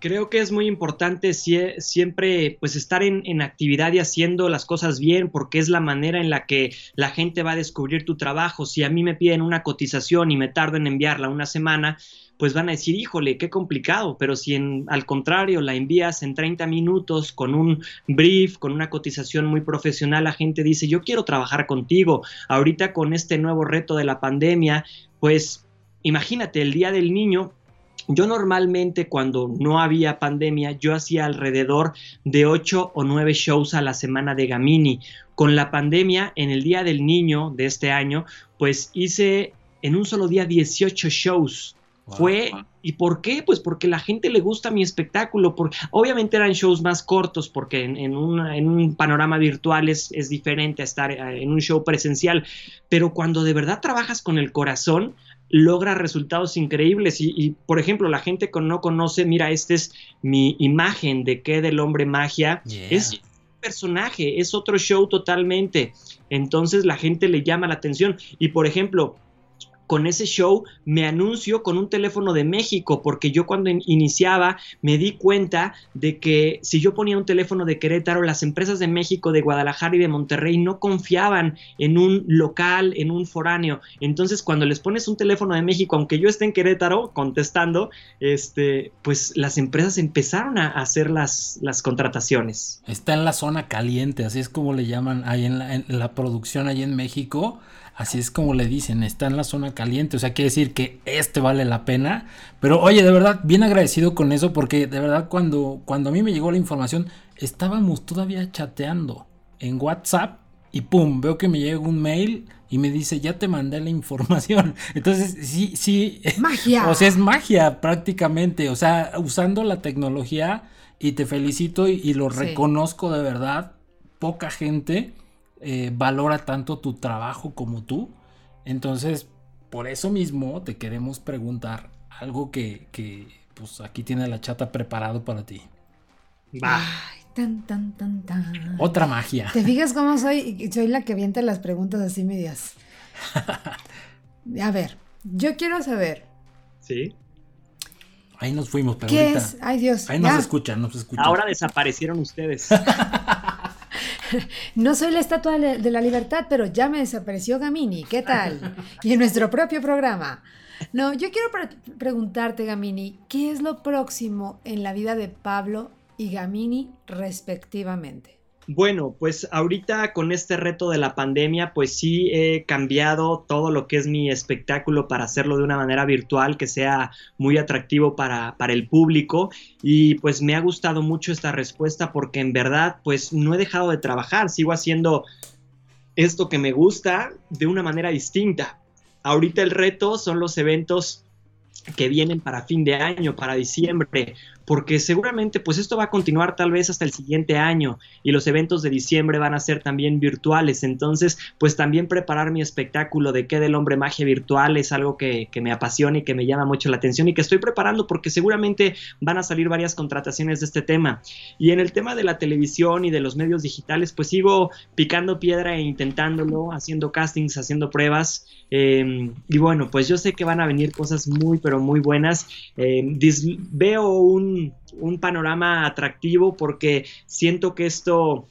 creo que es muy importante siempre pues estar en, actividad y haciendo las cosas bien porque es la manera en la que la gente va a descubrir tu trabajo. Si a mí me piden una cotización y me tardo en enviarla una semana, pues van a decir, híjole, qué complicado, pero si en, al contrario la envías en 30 minutos con un brief, con una cotización muy profesional, la gente dice, yo quiero trabajar contigo. Ahorita con este nuevo reto de la pandemia, pues imagínate, el Día del Niño yo normalmente cuando no había pandemia, yo hacía alrededor de 8 o 9 shows a la semana de Gamini. Con la pandemia, en el Día del Niño de este año, pues hice en un solo día 18 shows. Fue, ¿y por qué? Pues porque la gente le gusta mi espectáculo. Porque, obviamente eran shows más cortos, porque en, un, panorama virtual es, es, diferente a estar eh, en un show presencial. Pero cuando de verdad trabajas con el corazón, logra resultados increíbles. Y, por ejemplo, la gente que no conoce, mira, esta es mi imagen de qué del hombre magia. Es un personaje, es otro show totalmente. Entonces la gente le llama la atención. Y por ejemplo, con ese show me anuncio con un teléfono de México, porque yo cuando iniciaba me di cuenta de que si yo ponía un teléfono de Querétaro, las empresas de México, de Guadalajara y de Monterrey no confiaban en un local, en un foráneo. Entonces, cuando les pones un teléfono de México, aunque yo esté en Querétaro contestando, este, pues las empresas empezaron a hacer las, las contrataciones. Está en la zona caliente, así es como le llaman ahí en la, en la producción ahí en México Así es como le dicen, está en la zona caliente, o sea, quiere decir que este vale la pena. Pero oye, de verdad, bien agradecido con eso, porque de verdad cuando, cuando a mí me llegó la información, estábamos todavía chateando en WhatsApp y pum, veo que me llega un mail y me dice, ya te mandé la información. Entonces, sí, sí. Magia. o sea, es magia prácticamente, o sea, usando la tecnología y te felicito y, lo reconozco de verdad. Poca gente eh, valora tanto tu trabajo como tú. Entonces, por eso mismo te queremos preguntar algo que, pues aquí tiene la chata preparado para ti. Va. tan, tan, tan, tan. Otra magia. ¿Te fijas cómo soy? Soy la que avienta las preguntas así medias. A ver, yo quiero saber. Sí. Ahí nos fuimos, pero ¿Qué es? Ay, Dios. Ahí nos escuchan, nos escuchan. Ahora desaparecieron ustedes. no soy la estatua de la libertad, pero ya me desapareció Gamini. ¿Qué tal? Y en nuestro propio programa. No, yo quiero preguntarte, Gamini, ¿qué es lo próximo en la vida de Pablo y Gamini respectivamente? Bueno, pues ahorita con este reto de la pandemia, pues sí he cambiado todo lo que es mi espectáculo para hacerlo de una manera virtual que sea muy atractivo para, el público y pues me ha gustado mucho esta respuesta porque en verdad pues no he dejado de trabajar, sigo haciendo esto que me gusta de una manera distinta. Ahorita el reto son los eventos que vienen para fin de año, para diciembre, porque seguramente pues esto va a continuar tal vez hasta el siguiente año y los eventos de diciembre van a ser también virtuales, entonces pues también preparar mi espectáculo de qué del hombre magia virtual es algo que, me apasiona y que me llama mucho la atención y que estoy preparando porque seguramente van a salir varias contrataciones de este tema. Y en el tema de la televisión y de los medios digitales pues sigo picando piedra e intentándolo, haciendo castings, haciendo pruebas em, y bueno pues yo sé que van a venir cosas muy pero muy buenas. Em, veo un un, panorama atractivo porque siento que esto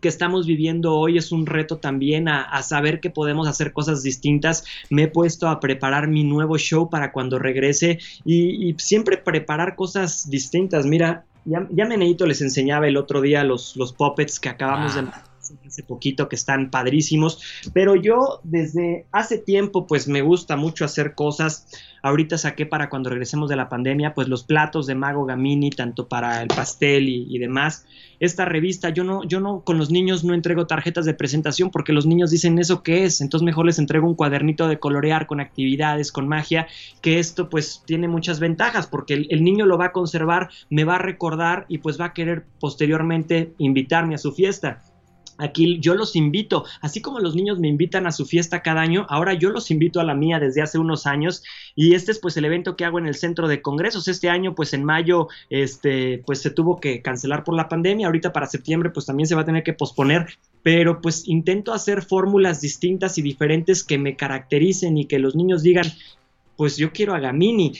que estamos viviendo hoy es un reto también a, saber que podemos hacer cosas distintas. Me he puesto a preparar mi nuevo show para cuando regrese y, siempre preparar cosas distintas. Mira, ya, ya Menedito les enseñaba el otro día los, los puppets que acabamos de ah. Hace poquito que están padrísimos, pero yo desde hace tiempo pues me gusta mucho hacer cosas Ahorita saqué para cuando regresemos de la pandemia, pues los platos de Mago Gamini, tanto para el pastel y, demás. Esta revista, yo no, yo no, con los niños no entrego tarjetas de presentación porque los niños dicen eso qué es, entonces mejor les entrego un cuadernito de colorear con actividades, con magia, que esto pues tiene muchas ventajas porque el, el niño lo va a conservar, me va a recordar y pues va a querer posteriormente invitarme a su fiesta. Aquí yo los invito, así como los niños me invitan a su fiesta cada año, ahora yo los invito a la mía desde hace unos años y este es pues el evento que hago en el centro de congresos. Este año pues en mayo este pues se tuvo que cancelar por la pandemia, ahorita para septiembre pues también se va a tener que posponer, pero pues intento hacer fórmulas distintas y diferentes que me caractericen y que los niños digan, pues yo quiero a Gamini.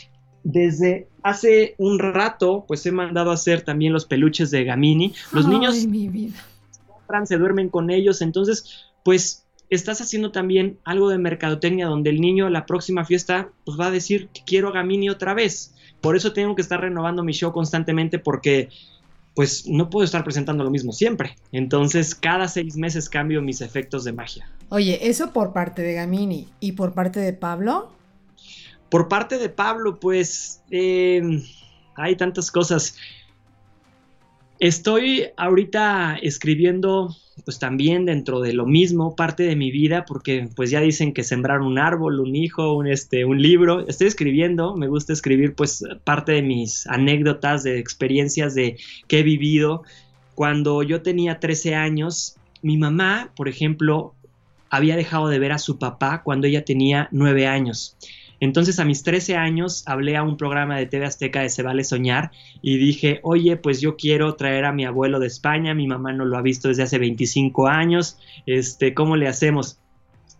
Desde hace un rato pues he mandado a hacer también los peluches de Gamini. Los Ay, niños mi vida. Se duermen con ellos, entonces pues estás haciendo también algo de mercadotecnia donde el niño la próxima fiesta pues va a decir que quiero a Gamini otra vez. Por eso tengo que estar renovando mi show constantemente porque pues no puedo estar presentando lo mismo siempre. Entonces cada seis meses cambio mis efectos de magia. Oye, eso por parte de Gamini y por parte de Pablo. Por parte de Pablo, pues eh, hay tantas cosas. Estoy ahorita escribiendo, pues también dentro de lo mismo, parte de mi vida, porque pues ya dicen que sembrar un árbol, un hijo, un, este, un libro. Estoy escribiendo, me gusta escribir pues parte de mis anécdotas, de experiencias de que he vivido. Cuando yo tenía 13 años, mi mamá, por ejemplo, había dejado de ver a su papá cuando ella tenía 9 años. Entonces a mis 13 años hablé a un programa de TV Azteca de Se Vale Soñar y dije, oye, pues yo quiero traer a mi abuelo de España, mi mamá no lo ha visto desde hace 25 años, este, ¿cómo le hacemos?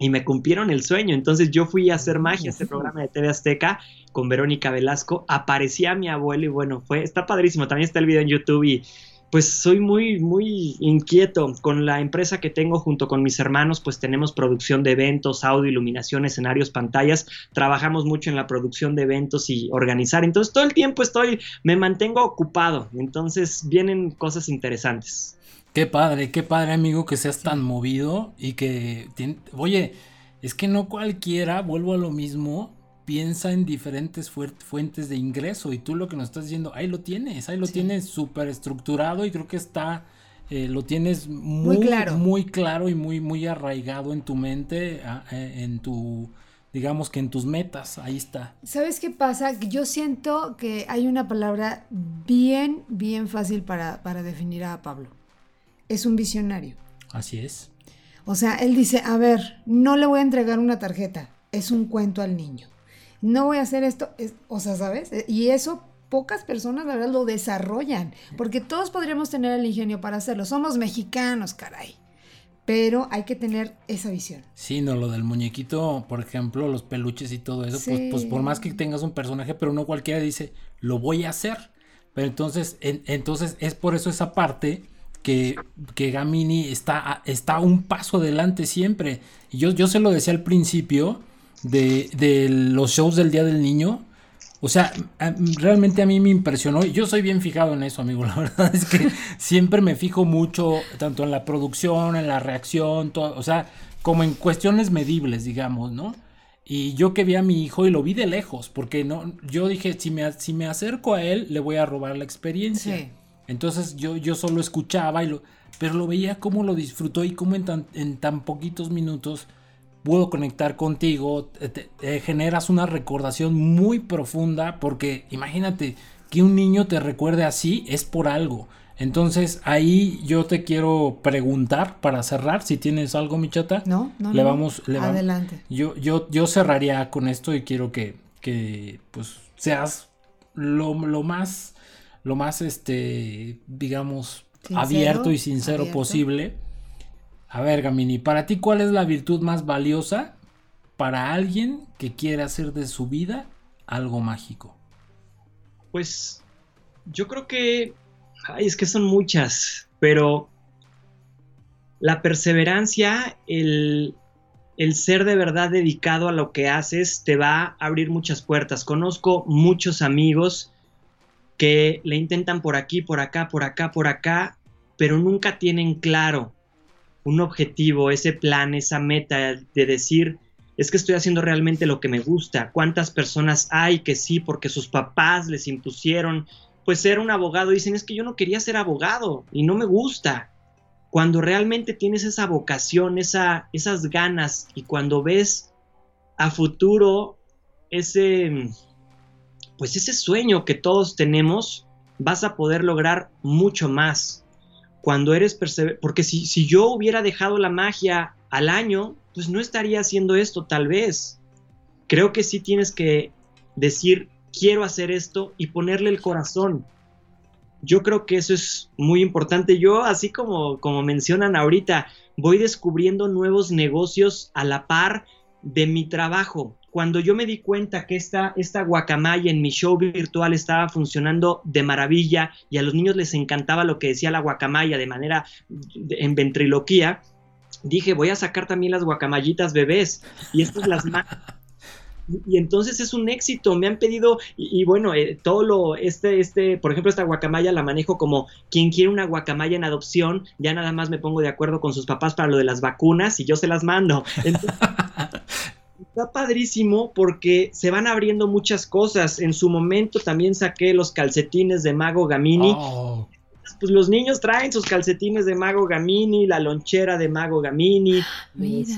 Y me cumplieron el sueño, entonces yo fui a hacer magia este programa de TV Azteca con Verónica Velasco, aparecía mi abuelo y bueno, fue, está padrísimo, también está el video en YouTube y pues soy muy, muy inquieto con la empresa que tengo junto con mis hermanos, pues tenemos producción de eventos, audio, iluminación, escenarios, pantallas, trabajamos mucho en la producción de eventos y organizar, entonces todo el tiempo estoy, me mantengo ocupado, entonces vienen cosas interesantes. Qué padre, qué padre amigo que seas tan movido y que, oye, es que no cualquiera, vuelvo a lo mismo, piensa en diferentes fuentes de ingreso y tú lo que nos estás diciendo, ahí lo tienes, ahí lo sí. tienes súper estructurado y creo que está, eh, lo tienes muy, muy, claro. muy claro y muy, muy arraigado en tu mente, en tu, digamos que en tus metas, ahí está. ¿Sabes qué pasa? Yo siento que hay una palabra bien, bien fácil para, para definir a Pablo. Es un visionario. Así es. O sea, él dice, a ver, no le voy a entregar una tarjeta, es un cuento al niño no voy a hacer esto, es, o sea, ¿sabes? Y eso pocas personas, la verdad, lo desarrollan, porque todos podríamos tener el ingenio para hacerlo. Somos mexicanos, caray. Pero hay que tener esa visión. Sí, no, lo del muñequito, por ejemplo, los peluches y todo eso, sí. pues, pues, por más que tengas un personaje, pero no cualquiera dice, lo voy a hacer. Pero entonces, en, entonces es por eso esa parte que, que Gamini está, está un paso adelante siempre. Y yo, yo se lo decía al principio, de, de, los shows del Día del Niño. O sea, realmente a mí me impresionó. Yo soy bien fijado en eso, amigo. La verdad es que siempre me fijo mucho, tanto en la producción, en la reacción, todo, o sea, como en cuestiones medibles, digamos, ¿no? Y yo que vi a mi hijo y lo vi de lejos, porque no, yo dije, si me, si me acerco a él, le voy a robar la experiencia. Sí. Entonces yo, yo solo escuchaba, y lo, pero lo veía cómo lo disfrutó y cómo en tan, en tan poquitos minutos puedo conectar contigo, te, te, generas una recordación muy profunda porque imagínate que un niño te recuerde así es por algo. Entonces ahí yo te quiero preguntar para cerrar si tienes algo, Michata. No, no, le no. vamos, le adelante. Yo, yo, yo cerraría con esto y quiero que, que pues seas lo, lo más, lo más, este, digamos, sincero, abierto y sincero abierto. posible a ver, Gamini, para ti, ¿cuál es la virtud más valiosa para alguien que quiere hacer de su vida algo mágico? Pues yo creo que, ay, es que son muchas, pero la perseverancia, el, el ser de verdad dedicado a lo que haces, te va a abrir muchas puertas. Conozco muchos amigos que le intentan por aquí, por acá, por acá, por acá, pero nunca tienen claro un objetivo, ese plan, esa meta de decir, es que estoy haciendo realmente lo que me gusta. ¿Cuántas personas hay que sí, porque sus papás les impusieron, pues ser un abogado? Dicen, es que yo no quería ser abogado y no me gusta. Cuando realmente tienes esa vocación, esa, esas ganas y cuando ves a futuro ese, pues ese sueño que todos tenemos, vas a poder lograr mucho más cuando eres perseverante, porque si, si yo hubiera dejado la magia al año, pues no estaría haciendo esto tal vez. Creo que sí tienes que decir, quiero hacer esto y ponerle el corazón. Yo creo que eso es muy importante. Yo, así como, como mencionan ahorita, voy descubriendo nuevos negocios a la par de mi trabajo. Cuando yo me di cuenta que esta, esta guacamaya en mi show virtual estaba funcionando de maravilla y a los niños les encantaba lo que decía la guacamaya de manera en ventriloquía, dije, voy a sacar también las guacamayitas bebés y estas las y entonces es un éxito. Me han pedido, y, bueno, eh, todo lo, este, este, por ejemplo, esta guacamaya la manejo como quien quiere una guacamaya en adopción, ya nada más me pongo de acuerdo con sus papás para lo de las vacunas y yo se las mando. Está padrísimo porque se van abriendo muchas cosas. En su momento también saqué los calcetines de Mago Gamini. Oh. Pues los niños traen sus calcetines de Mago Gamini, la lonchera de Mago Gamini. Mira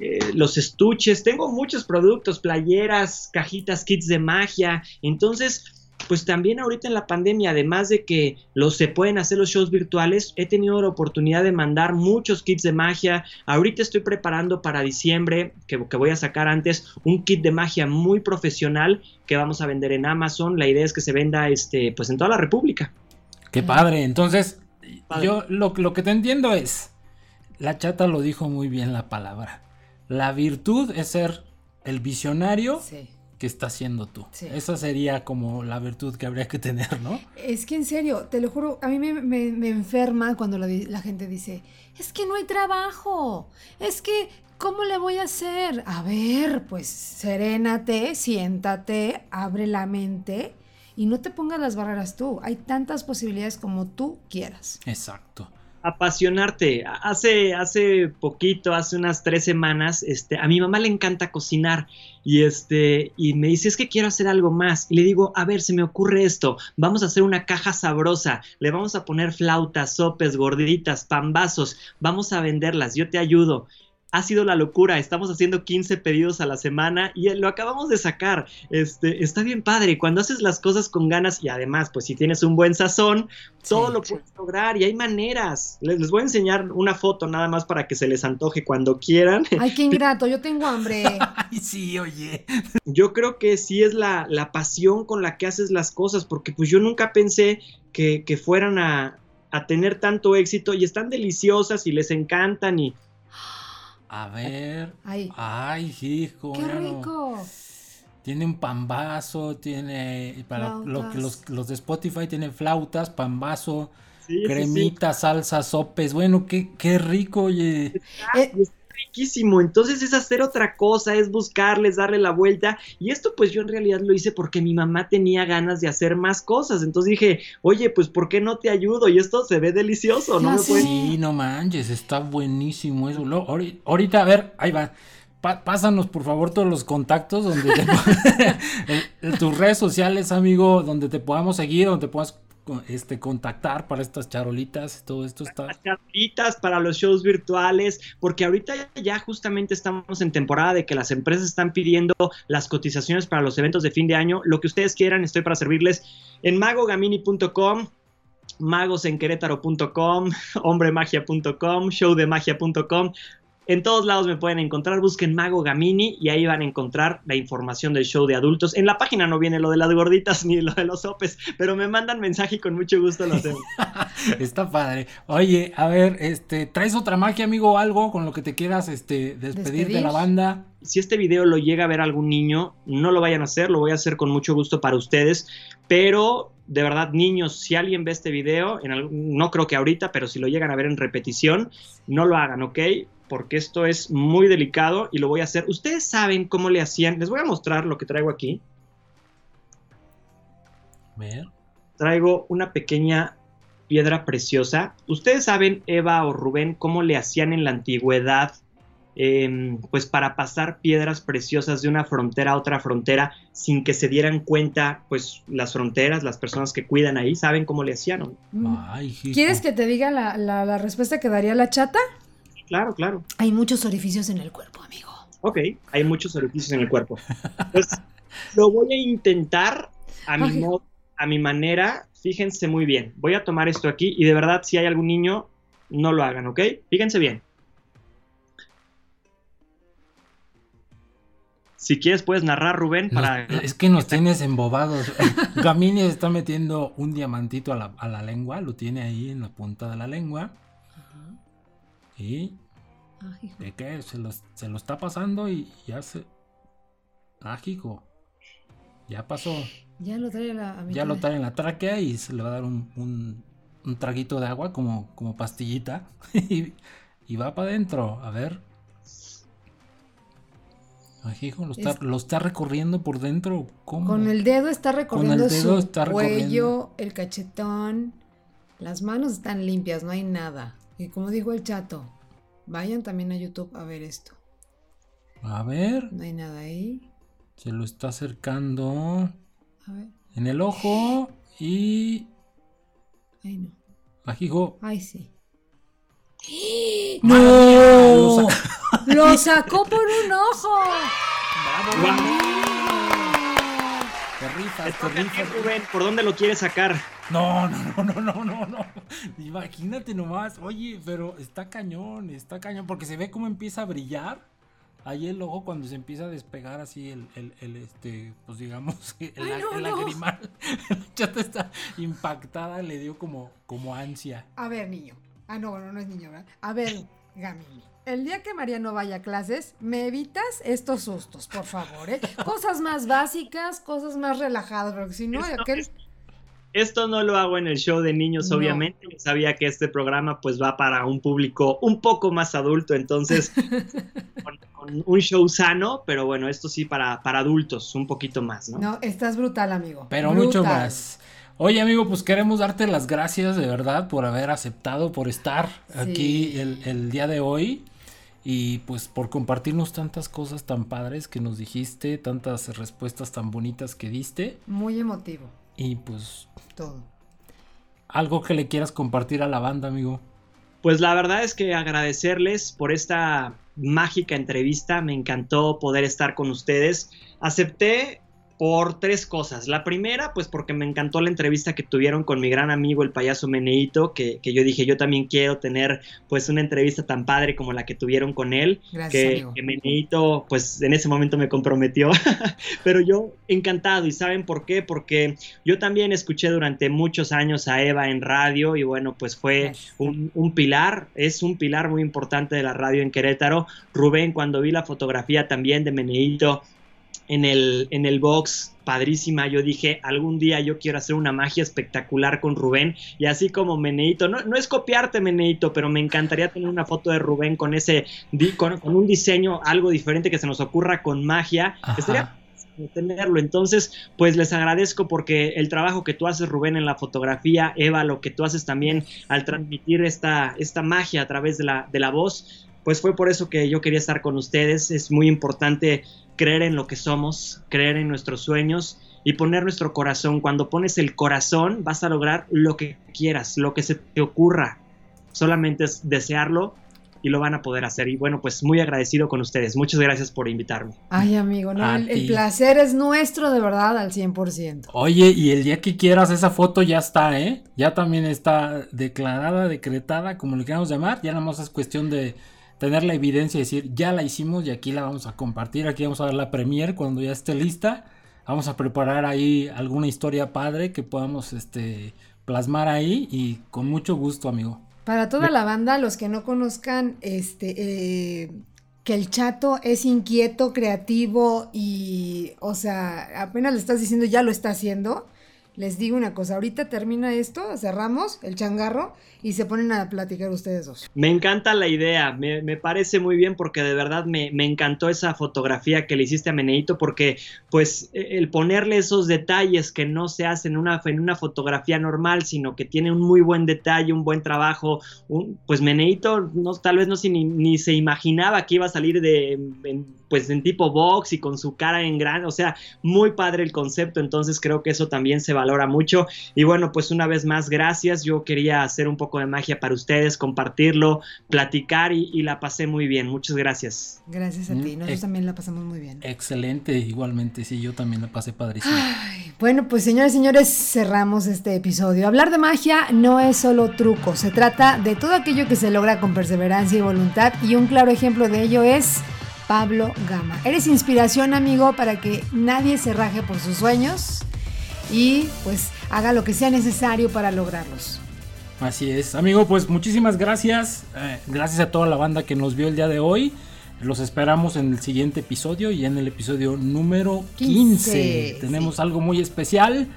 eh, los estuches, tengo muchos productos, playeras, cajitas, kits de magia. Entonces, pues también ahorita en la pandemia, además de que los se pueden hacer los shows virtuales, he tenido la oportunidad de mandar muchos kits de magia. Ahorita estoy preparando para diciembre, que, que, voy a sacar antes, un kit de magia muy profesional que vamos a vender en Amazon. La idea es que se venda este, pues en toda la República. Qué padre. Entonces, yo lo, lo que te entiendo es, la chata lo dijo muy bien la palabra la virtud es ser el visionario que estás siendo tú. Esa sería como la virtud que habría que tener, ¿no? Es que en serio, te lo juro, a mí me, enferma cuando la, la, gente dice, es que no hay trabajo, es que, ¿cómo le voy a hacer? A ver, pues serénate, siéntate, abre la mente y no te pongas las barreras tú. Hay tantas posibilidades como tú quieras. Exacto apasionarte. Hace, hace poquito, hace unas tres semanas, este, a mi mamá le encanta cocinar y este, y me dice, es que quiero hacer algo más. Y le digo, a ver, se me ocurre esto, vamos a hacer una caja sabrosa, le vamos a poner flautas, sopes, gorditas, pambazos, vamos a venderlas, yo te ayudo ha sido la locura. Estamos haciendo 15 pedidos a la semana y lo acabamos de sacar. Este, está bien padre. Cuando haces las cosas con ganas y además, pues si tienes un buen sazón, todo lo puedes lograr y hay maneras. Les, voy a enseñar una foto nada más para que se les antoje cuando quieran. Ay, qué ingrato, yo tengo hambre. Ay, sí, oye. Yo creo que sí es la, la, pasión con la que haces las cosas, porque pues yo nunca pensé que, que fueran a, a tener tanto éxito y están deliciosas y les encantan y a ver. Ay, Ay hijo. Qué rico. Tiene un pambazo, tiene. Para lo que los, los, de Spotify tienen flautas, pambazo, cremita, salsa, sopes. Bueno, qué, qué rico, oye. Eh, riquísimo. Entonces es hacer otra cosa, es buscarles, darle la vuelta. Y esto pues yo en realidad lo hice porque mi mamá tenía ganas de hacer más cosas. Entonces dije, oye, pues ¿por qué no te ayudo? Y esto se ve delicioso, ¿no? Sí, no manches, está buenísimo eso. ahorita, a ver, ahí va. pásanos por favor todos los contactos donde te, tus redes sociales, amigo, donde te podamos seguir, donde te puedas este, contactar para estas charolitas, todo esto está. Las charolitas para los shows virtuales, porque ahorita ya justamente estamos en temporada de que las empresas están pidiendo las cotizaciones para los eventos de fin de año. Lo que ustedes quieran, estoy para servirles en magogamini.com magosenquerétaro.com, hombremagia.com, showdemagia.com. En todos lados me pueden encontrar, busquen Mago Gamini y ahí van a encontrar la información del show de adultos. En la página no viene lo de las gorditas ni lo de los sopes, pero me mandan mensaje y con mucho gusto lo hacemos. Está padre. Oye, a ver, este, ¿traes otra magia, amigo, o algo con lo que te quieras este, despedir, de la banda? Si este video lo llega a ver algún niño, no lo vayan a hacer, lo voy a hacer con mucho gusto para ustedes, pero de verdad, niños, si alguien ve este video, en no creo que ahorita, pero si lo llegan a ver en repetición, no lo hagan, ¿ok? Porque esto es muy delicado y lo voy a hacer. Ustedes saben cómo le hacían. Les voy a mostrar lo que traigo aquí. Ver. Traigo una pequeña piedra preciosa. Ustedes saben, Eva o Rubén, cómo le hacían en la antigüedad, em, pues para pasar piedras preciosas de una frontera a otra frontera sin que se dieran cuenta, pues las fronteras, las personas que cuidan ahí, saben cómo le hacían. ¿Quieres que te diga la, la respuesta que daría la chata? Claro, claro. Hay muchos orificios en el cuerpo, amigo. Ok, hay muchos orificios en el cuerpo. Pues lo voy a intentar a mi, modo, a mi manera, fíjense muy bien. Voy a tomar esto aquí y de verdad si hay algún niño, no lo hagan, ¿ok? Fíjense bien. Si quieres puedes narrar, Rubén, para... es que nos tienes embobados. Gamini está metiendo un diamantito a la, lengua, lo tiene ahí en la punta de la lengua. Y... ¿De qué? Se lo, se lo está pasando y ya se... Ágico. Ya pasó. Ya lo trae, la, ya lo trae en la tráquea y se le va a dar un, un, traguito de agua como, como pastillita. y, va para adentro. A ver. Ajijo, lo está, lo está recorriendo por dentro. ¿Cómo? Con el dedo está recorriendo el su cuello, el cachetón. Las manos están limpias, no hay nada. Y como dijo el chato, vayan también a YouTube a ver esto. A ver. No hay nada ahí. Se lo está acercando. A ver. En el ojo y. Ay, no. Ajijo. Ay, sí. ¡No! Lo sacó por un ojo. ¡Bravo! Te rifas, te rifas. Rubén, ¿por dónde lo quieres sacar? No, no, no, no, no, no, no. Imagínate nomás. Oye, pero está cañón, está cañón. Porque se ve cómo empieza a brillar ahí el ojo cuando se empieza a despegar así el, el, el este, pues digamos, el, el lagrimal. chata está impactada, le dio como, como ansia. A ver, niño. Ah, no, bueno, no es niño, ¿verdad? A ver, Gamini. El día que María no vaya a clases, me evitas estos sustos, por favor, ¿eh? Cosas más básicas, cosas más relajadas, porque si no, aquel... Esto no lo hago en el show de niños, obviamente. Sabía que este programa pues va para un público un poco más adulto, entonces con, un show sano, pero bueno, esto sí para, para adultos, un poquito más, ¿no? No, estás brutal, amigo. Pero mucho más. Oye, amigo, pues queremos darte las gracias de verdad por haber aceptado, por estar aquí el, el día de hoy y pues por compartirnos tantas cosas tan padres que nos dijiste, tantas respuestas tan bonitas que diste. Muy emotivo. Y pues... Todo. Algo que le quieras compartir a la banda, amigo. Pues la verdad es que agradecerles por esta mágica entrevista. Me encantó poder estar con ustedes. Acepté por tres cosas. La primera, pues porque me encantó la entrevista que tuvieron con mi gran amigo el payaso Meneito, que, yo dije, yo también quiero tener pues una entrevista tan padre como la que tuvieron con él. Gracias, que, Meneito pues en ese momento me comprometió, pero yo encantado y ¿saben por qué? Porque yo también escuché durante muchos años a Eva en radio y bueno, pues fue un, un pilar, es un pilar muy importante de la radio en Querétaro. Rubén, cuando vi la fotografía también de Meneito, en el, en el box padrísima. Yo dije, algún día yo quiero hacer una magia espectacular con Rubén. Y así como Meneito, no, no es copiarte Meneito, pero me encantaría tener una foto de Rubén con ese, con, con un diseño algo diferente que se nos ocurra con magia. Estaría tenerlo. Entonces, pues les agradezco porque el trabajo que tú haces, Rubén, en la fotografía, Eva, lo que tú haces también al transmitir esta, esta magia a través de la, de la voz, pues fue por eso que yo quería estar con ustedes. Es muy importante creer en lo que somos, creer en nuestros sueños y poner nuestro corazón. Cuando pones el corazón vas a lograr lo que quieras, lo que se te ocurra. Solamente es desearlo y lo van a poder hacer. Y bueno, pues muy agradecido con ustedes. Muchas gracias por invitarme. Ay, amigo, no, el, placer es nuestro de verdad al 100%. Oye, y el día que quieras esa foto ya está, ¿eh? Ya también está declarada, decretada, como le queramos llamar. Ya nada más es cuestión de tener la evidencia y decir, ya la hicimos y aquí la vamos a compartir, aquí vamos a ver la premier cuando ya esté lista. Vamos a preparar ahí alguna historia padre que podamos este, plasmar ahí y con mucho gusto, amigo. Para toda la banda, los que no conozcan, este, eh, que el chato es inquieto, creativo y, o sea, apenas le estás diciendo ya lo está haciendo les digo una cosa, ahorita termina esto, cerramos el changarro y se ponen a platicar ustedes dos. Me encanta la idea, me, parece muy bien porque de verdad me, encantó esa fotografía que le hiciste a Meneito porque pues e, el ponerle esos detalles que no se hacen en una, fotografía normal, sino que tiene un muy buen detalle, un buen trabajo, pues Meneito no, tal vez no ni, se imaginaba que iba a salir de pues en tipo box y con su cara en gran, o sea, muy padre el concepto, entonces creo que eso también se va valora mucho. Y bueno, pues una vez más, gracias. Yo quería hacer un poco de magia para ustedes, compartirlo, platicar y, la pasé muy bien. Muchas gracias. Gracias a ti. Nosotros también la pasamos muy bien. Excelente, igualmente. Sí, yo también la pasé padrísimo. bueno, pues señores y señores, cerramos este episodio. Hablar de magia no es solo truco, se trata de todo aquello que se logra con perseverancia y voluntad. Y un claro ejemplo de ello es Pablo Gama. Eres inspiración, amigo, para que nadie se raje por sus sueños y pues haga lo que sea necesario para lograrlos. Así es, amigo, pues muchísimas gracias. Eh, gracias a toda la banda que nos vio el día de hoy. Los esperamos en el siguiente episodio y en el episodio número 15. Tenemos algo muy especial.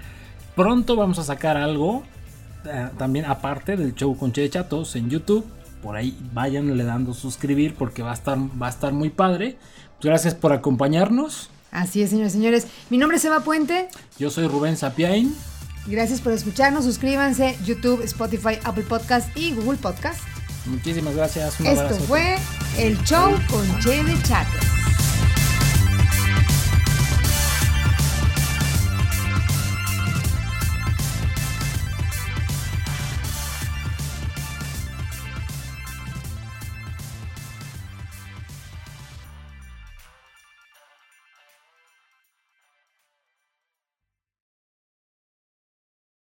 Pronto vamos a sacar algo eh, también aparte del show con Che Chatos en YouTube por ahí le dando suscribir porque va a estar, va a estar muy padre. gracias por acompañarnos. Así es, señores señores. Mi nombre es Eva Puente. Yo soy Rubén Sapiain. Gracias por escucharnos. Suscríbanse YouTube, Spotify, Apple Podcast y Google Podcast. Muchísimas gracias. Esto fue el show con Che de Chatos.